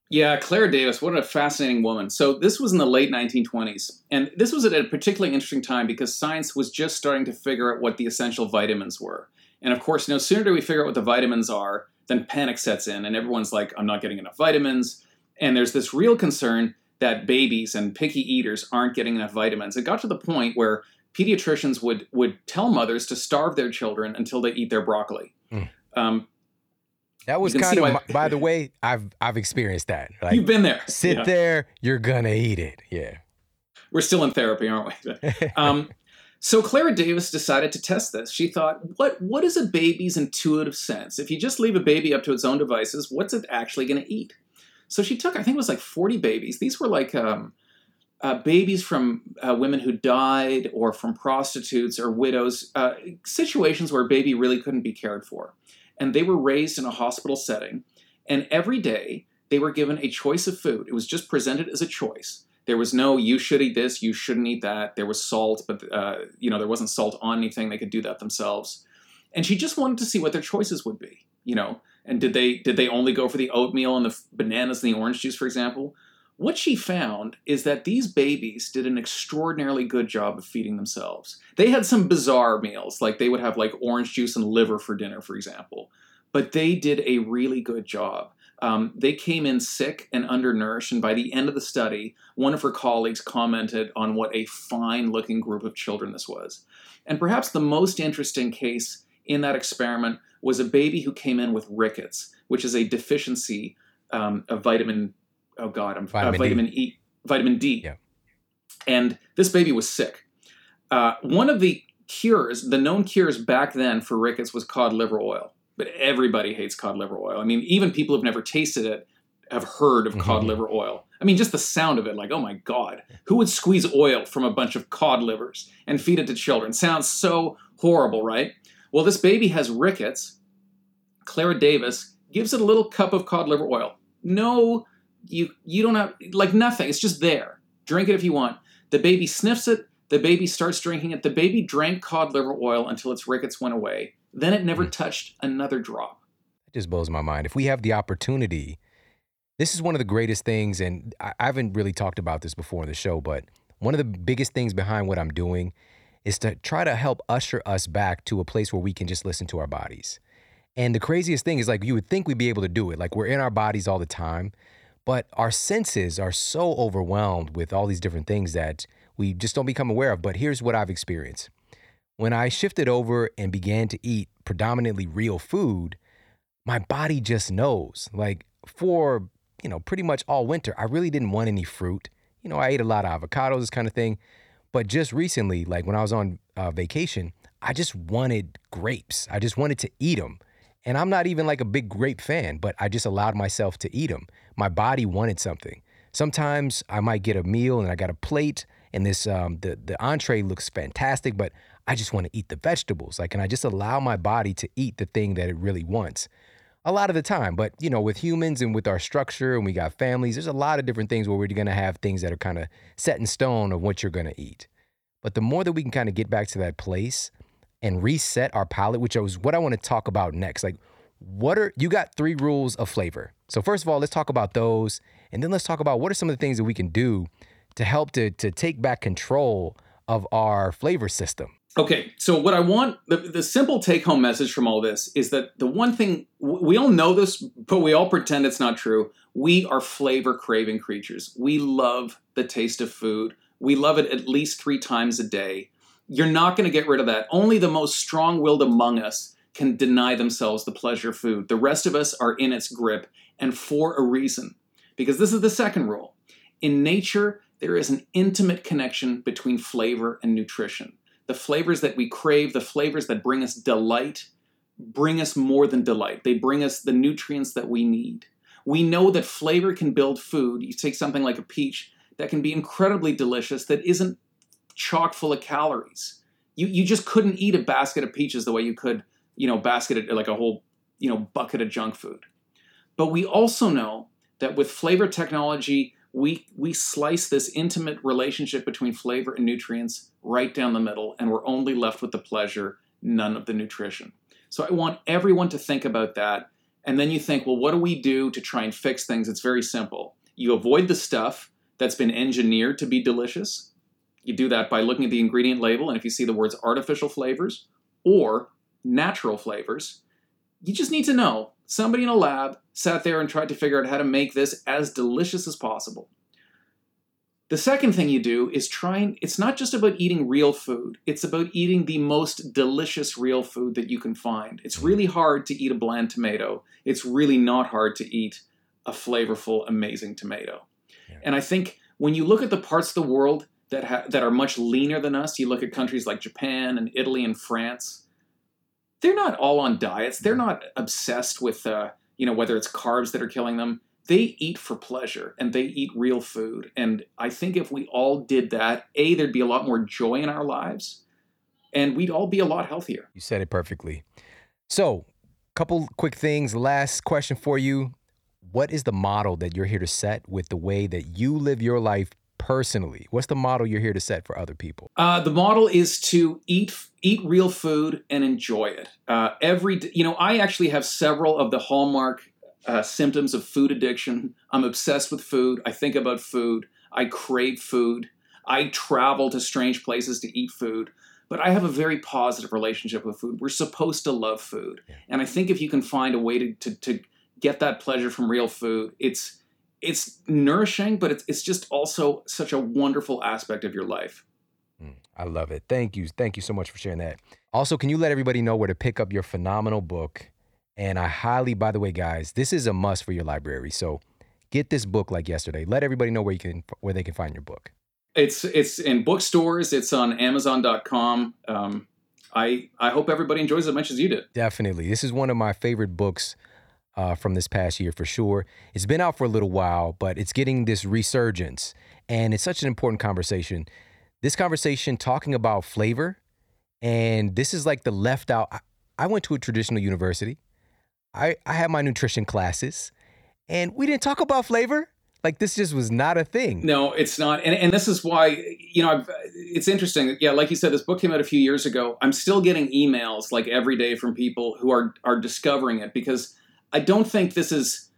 Yeah, Clara Davis, what a fascinating woman. So, this was in the late 1920s. And this was at a particularly interesting time because science was just starting to figure out what the essential vitamins were. And of course, no sooner do we figure out what the vitamins are, then panic sets in, and everyone's like, I'm not getting enough vitamins. And there's this real concern that babies and picky eaters aren't getting enough vitamins. It got to the point where pediatricians would, would tell mothers to starve their children until they eat their broccoli. Mm. Um, That was kind of, why- by the way, I've I've experienced that. Like, you've been there. sit Yeah. there, you're gonna eat it. Yeah. We're still in therapy, aren't we? um, so Clara Davis decided to test this. She thought, what what is a baby's intuitive sense? If you just leave a baby up to its own devices, what's it actually going to eat? So she took, I think it was like 40 babies. These were like um, uh, babies from uh, women who died or from prostitutes or widows, uh, situations where a baby really couldn't be cared for. And they were raised in a hospital setting. And every day they were given a choice of food. It was just presented as a choice. There was no you should eat this, you shouldn't eat that. There was salt, but uh, you know there wasn't salt on anything. They could do that themselves. and she just wanted to see what their choices would be. You know, and did they did they only go for the oatmeal and the bananas and the orange juice, for example? What she found is that these babies did an extraordinarily good job of feeding themselves. They had some bizarre meals, like they would have like orange juice and liver for dinner, for example, but they did a really good job. Um, they came in sick and undernourished, and by the end of the study, one of her colleagues commented on what a fine looking group of children this was. And perhaps the most interesting case in that experiment was a baby who came in with rickets, which is a deficiency um, of vitamin oh god, I'm vitamin, uh, vitamin E, vitamin D. Yeah. And this baby was sick. Uh, one of the cures, the known cures back then for rickets was cod liver oil. But everybody hates cod liver oil. I mean, even people who've never tasted it have heard of mm-hmm. cod liver oil. I mean, just the sound of it, like, oh my God, who would squeeze oil from a bunch of cod livers and feed it to children? Sounds so horrible, right? Well, this baby has rickets. Clara Davis gives it a little cup of cod liver oil. No you you don't have like nothing. It's just there. Drink it if you want. The baby sniffs it. The baby starts drinking it. The baby drank cod liver oil until its rickets went away. Then it never mm. touched another drop. It just blows my mind. If we have the opportunity, this is one of the greatest things, and I haven't really talked about this before in the show, but one of the biggest things behind what I'm doing is to try to help usher us back to a place where we can just listen to our bodies. And the craziest thing is like you would think we'd be able to do it. Like we're in our bodies all the time. But our senses are so overwhelmed with all these different things that we just don't become aware of. But here's what I've experienced. When I shifted over and began to eat predominantly real food, my body just knows. Like for, you know, pretty much all winter, I really didn't want any fruit. You know, I ate a lot of avocados, this kind of thing. But just recently, like when I was on uh, vacation, I just wanted grapes. I just wanted to eat them. And I'm not even like a big grape fan, but I just allowed myself to eat them. My body wanted something. Sometimes I might get a meal and I got a plate and this um, the the entree looks fantastic, but I just want to eat the vegetables. Like, and I just allow my body to eat the thing that it really wants. A lot of the time, but you know, with humans and with our structure and we got families, there's a lot of different things where we're gonna have things that are kind of set in stone of what you're gonna eat. But the more that we can kind of get back to that place and reset our palate, which is what I want to talk about next. Like, what are you got three rules of flavor? So first of all, let's talk about those, and then let's talk about what are some of the things that we can do to help to to take back control of our flavor system. Okay, so what I want the, the simple take home message from all this is that the one thing we all know this, but we all pretend it's not true. We are flavor craving creatures. We love the taste of food. We love it at least three times a day. You're not going to get rid of that. Only the most strong willed among us can deny themselves the pleasure of food. The rest of us are in its grip, and for a reason. Because this is the second rule. In nature, there is an intimate connection between flavor and nutrition. The flavors that we crave, the flavors that bring us delight, bring us more than delight. They bring us the nutrients that we need. We know that flavor can build food. You take something like a peach that can be incredibly delicious that isn't chock full of calories. You you just couldn't eat a basket of peaches the way you could, you know, basket of, like a whole, you know, bucket of junk food. But we also know that with flavor technology, we we slice this intimate relationship between flavor and nutrients right down the middle, and we're only left with the pleasure, none of the nutrition. So I want everyone to think about that. And then you think, well, what do we do to try and fix things? It's very simple. You avoid the stuff that's been engineered to be delicious you do that by looking at the ingredient label, and if you see the words artificial flavors or natural flavors, you just need to know somebody in a lab sat there and tried to figure out how to make this as delicious as possible. The second thing you do is trying, it's not just about eating real food, it's about eating the most delicious real food that you can find. It's really hard to eat a bland tomato, it's really not hard to eat a flavorful, amazing tomato. Yeah. And I think when you look at the parts of the world that ha- that are much leaner than us. You look at countries like Japan and Italy and France. They're not all on diets. They're not obsessed with uh, you know whether it's carbs that are killing them. They eat for pleasure and they eat real food. And I think if we all did that, a there'd be a lot more joy in our lives, and we'd all be a lot healthier. You said it perfectly. So, couple quick things. Last question for you. What is the model that you're here to set with the way that you live your life personally? What's the model you're here to set for other people? Uh, the model is to eat eat real food and enjoy it. Uh, every you know, I actually have several of the hallmark uh, symptoms of food addiction. I'm obsessed with food. I think about food. I crave food. I travel to strange places to eat food. But I have a very positive relationship with food. We're supposed to love food, and I think if you can find a way to to, to get that pleasure from real food, it's it's nourishing, but it's it's just also such a wonderful aspect of your life. Mm, I love it. Thank you. Thank you so much for sharing that. Also, can you let everybody know where to pick up your phenomenal book? And I highly, by the way, guys, this is a must for your library. So get this book like yesterday. Let everybody know where you can where they can find your book. It's it's in bookstores. It's on Amazon.com. Um, I I hope everybody enjoys it as much as you did. Definitely, this is one of my favorite books uh, from this past year for sure. It's been out for a little while, but it's getting this resurgence, and it's such an important conversation. This conversation talking about flavor, and this is like the left out. I, went to a traditional university. I I had my nutrition classes, and we didn't talk about flavor. Like this just was not a thing. No, it's not, and, and this is why you know I've, it's interesting. Yeah, like you said, this book came out a few years ago. I'm still getting emails like every day from people who are are discovering it because I don't think this is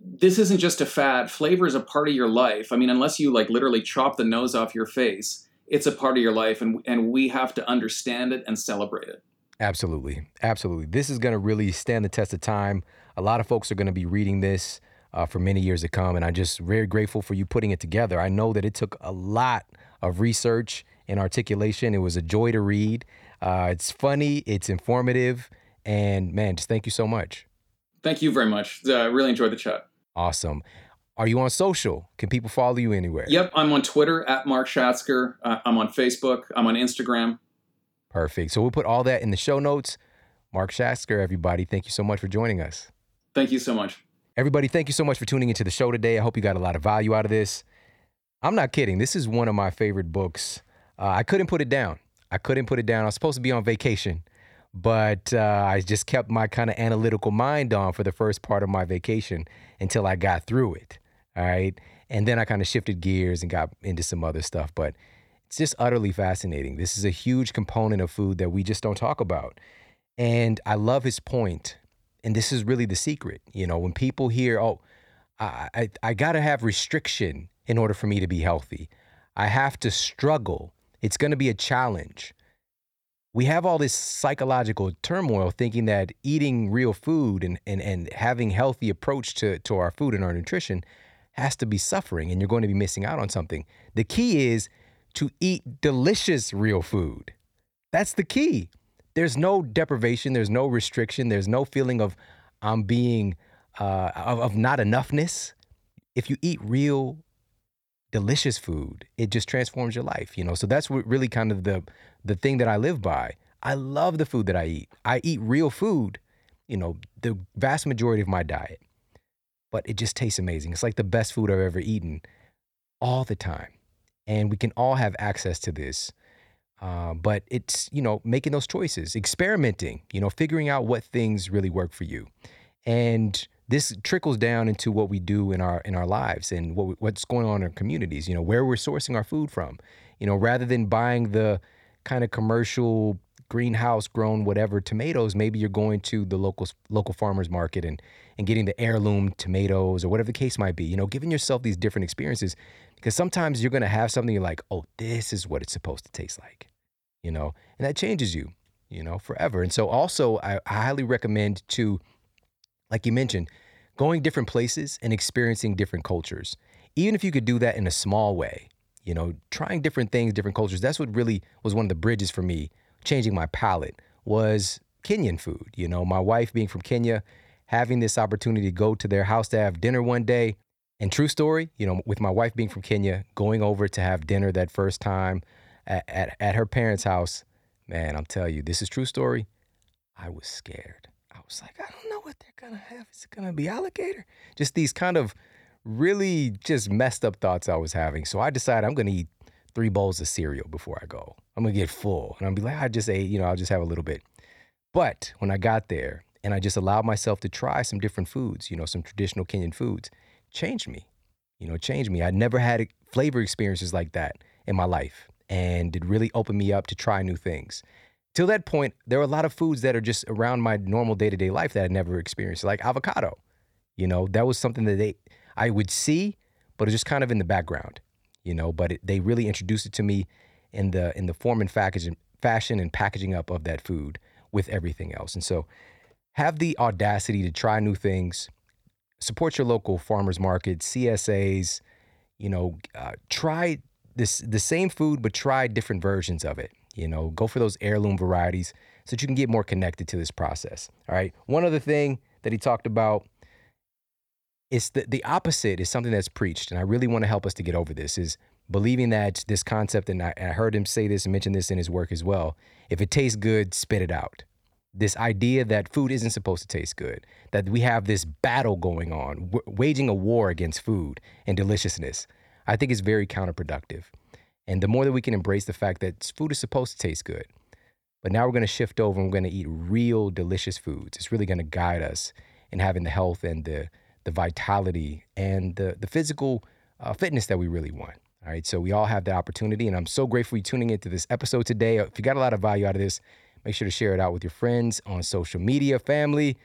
this isn't just a fad. Flavor is a part of your life. I mean, unless you like literally chop the nose off your face, it's a part of your life, and and we have to understand it and celebrate it. Absolutely, absolutely. This is going to really stand the test of time. A lot of folks are going to be reading this uh, for many years to come, and I'm just very grateful for you putting it together. I know that it took a lot of research and articulation. It was a joy to read. Uh, it's funny, it's informative, and man, just thank you so much. Thank you very much. I uh, really enjoyed the chat. Awesome. Are you on social? Can people follow you anywhere? Yep, I'm on Twitter at Mark Schatzker. Uh, I'm on Facebook. I'm on Instagram. Perfect. So we'll put all that in the show notes. Mark Schatzker, everybody, thank you so much for joining us. Thank you so much. Everybody, thank you so much for tuning into the show today. I hope you got a lot of value out of this. I'm not kidding. This is one of my favorite books. Uh, I couldn't put it down. I couldn't put it down. I was supposed to be on vacation but uh, I just kept my kind of analytical mind on for the first part of my vacation until I got through it. All right. And then I kind of shifted gears and got into some other stuff. But it's just utterly fascinating. This is a huge component of food that we just don't talk about. And I love his point. And this is really the secret. You know, when people hear, oh, I, I, I got to have restriction in order for me to be healthy, I have to struggle. It's going to be a challenge we have all this psychological turmoil thinking that eating real food and, and, and having healthy approach to, to our food and our nutrition has to be suffering and you're going to be missing out on something. The key is to eat delicious real food. That's the key. There's no deprivation, there's no restriction, there's no feeling of I'm being uh, of, of not enoughness. If you eat real delicious food, it just transforms your life, you know. So that's what really kind of the the thing that I live by. I love the food that I eat. I eat real food, you know, the vast majority of my diet. But it just tastes amazing. It's like the best food I've ever eaten all the time. And we can all have access to this. Uh, but it's, you know, making those choices, experimenting, you know, figuring out what things really work for you. And this trickles down into what we do in our in our lives and what what's going on in our communities. You know, where we're sourcing our food from. You know, rather than buying the kind of commercial greenhouse grown whatever tomatoes, maybe you're going to the local local farmers market and and getting the heirloom tomatoes or whatever the case might be. You know, giving yourself these different experiences because sometimes you're going to have something you're like, "Oh, this is what it's supposed to taste like." You know, and that changes you, you know, forever. And so also I, I highly recommend to like you mentioned, going different places and experiencing different cultures. Even if you could do that in a small way, you know, trying different things, different cultures. That's what really was one of the bridges for me, changing my palate was Kenyan food. You know, my wife being from Kenya, having this opportunity to go to their house to have dinner one day. And true story, you know, with my wife being from Kenya, going over to have dinner that first time at, at, at her parents' house, man, I'm telling you, this is true story. I was scared. I was like, I don't know what they're gonna have. Is it gonna be alligator? Just these kind of really just messed up thoughts I was having. So I decided I'm gonna eat three bowls of cereal before I go. I'm gonna get full. And I'll be like, I just ate, you know, I'll just have a little bit. But when I got there and I just allowed myself to try some different foods, you know, some traditional Kenyan foods, changed me. You know, changed me. I'd never had flavor experiences like that in my life. And it really opened me up to try new things. Till that point, there were a lot of foods that are just around my normal day to day life that I never experienced, like avocado. You know, that was something that they I would see, but it was just kind of in the background. You know, but it, they really introduced it to me in the in the form and packaging, fashion and packaging up of that food with everything else. And so, have the audacity to try new things. Support your local farmers market, CSAs. You know, uh, try this the same food, but try different versions of it. You know, go for those heirloom varieties so that you can get more connected to this process. All right. One other thing that he talked about is the, the opposite is something that's preached. And I really want to help us to get over this is believing that this concept, and I, and I heard him say this and mention this in his work as well. If it tastes good, spit it out. This idea that food isn't supposed to taste good, that we have this battle going on, w- waging a war against food and deliciousness, I think is very counterproductive. And the more that we can embrace the fact that food is supposed to taste good, but now we're going to shift over and we're going to eat real delicious foods. It's really going to guide us in having the health and the the vitality and the the physical uh, fitness that we really want. All right, so we all have that opportunity, and I'm so grateful you tuning into this episode today. If you got a lot of value out of this, make sure to share it out with your friends on social media, family.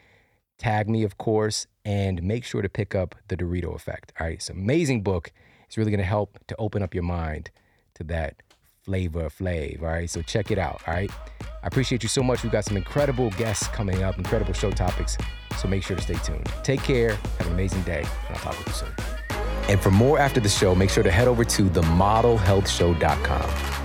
Tag me, of course, and make sure to pick up the Dorito Effect. All right, it's an amazing book. It's really going to help to open up your mind to that flavor flav. All right, so check it out. All right, I appreciate you so much. We've got some incredible guests coming up, incredible show topics. So make sure to stay tuned. Take care. Have an amazing day, and I'll talk with you soon. And for more after the show, make sure to head over to themodelhealthshow.com.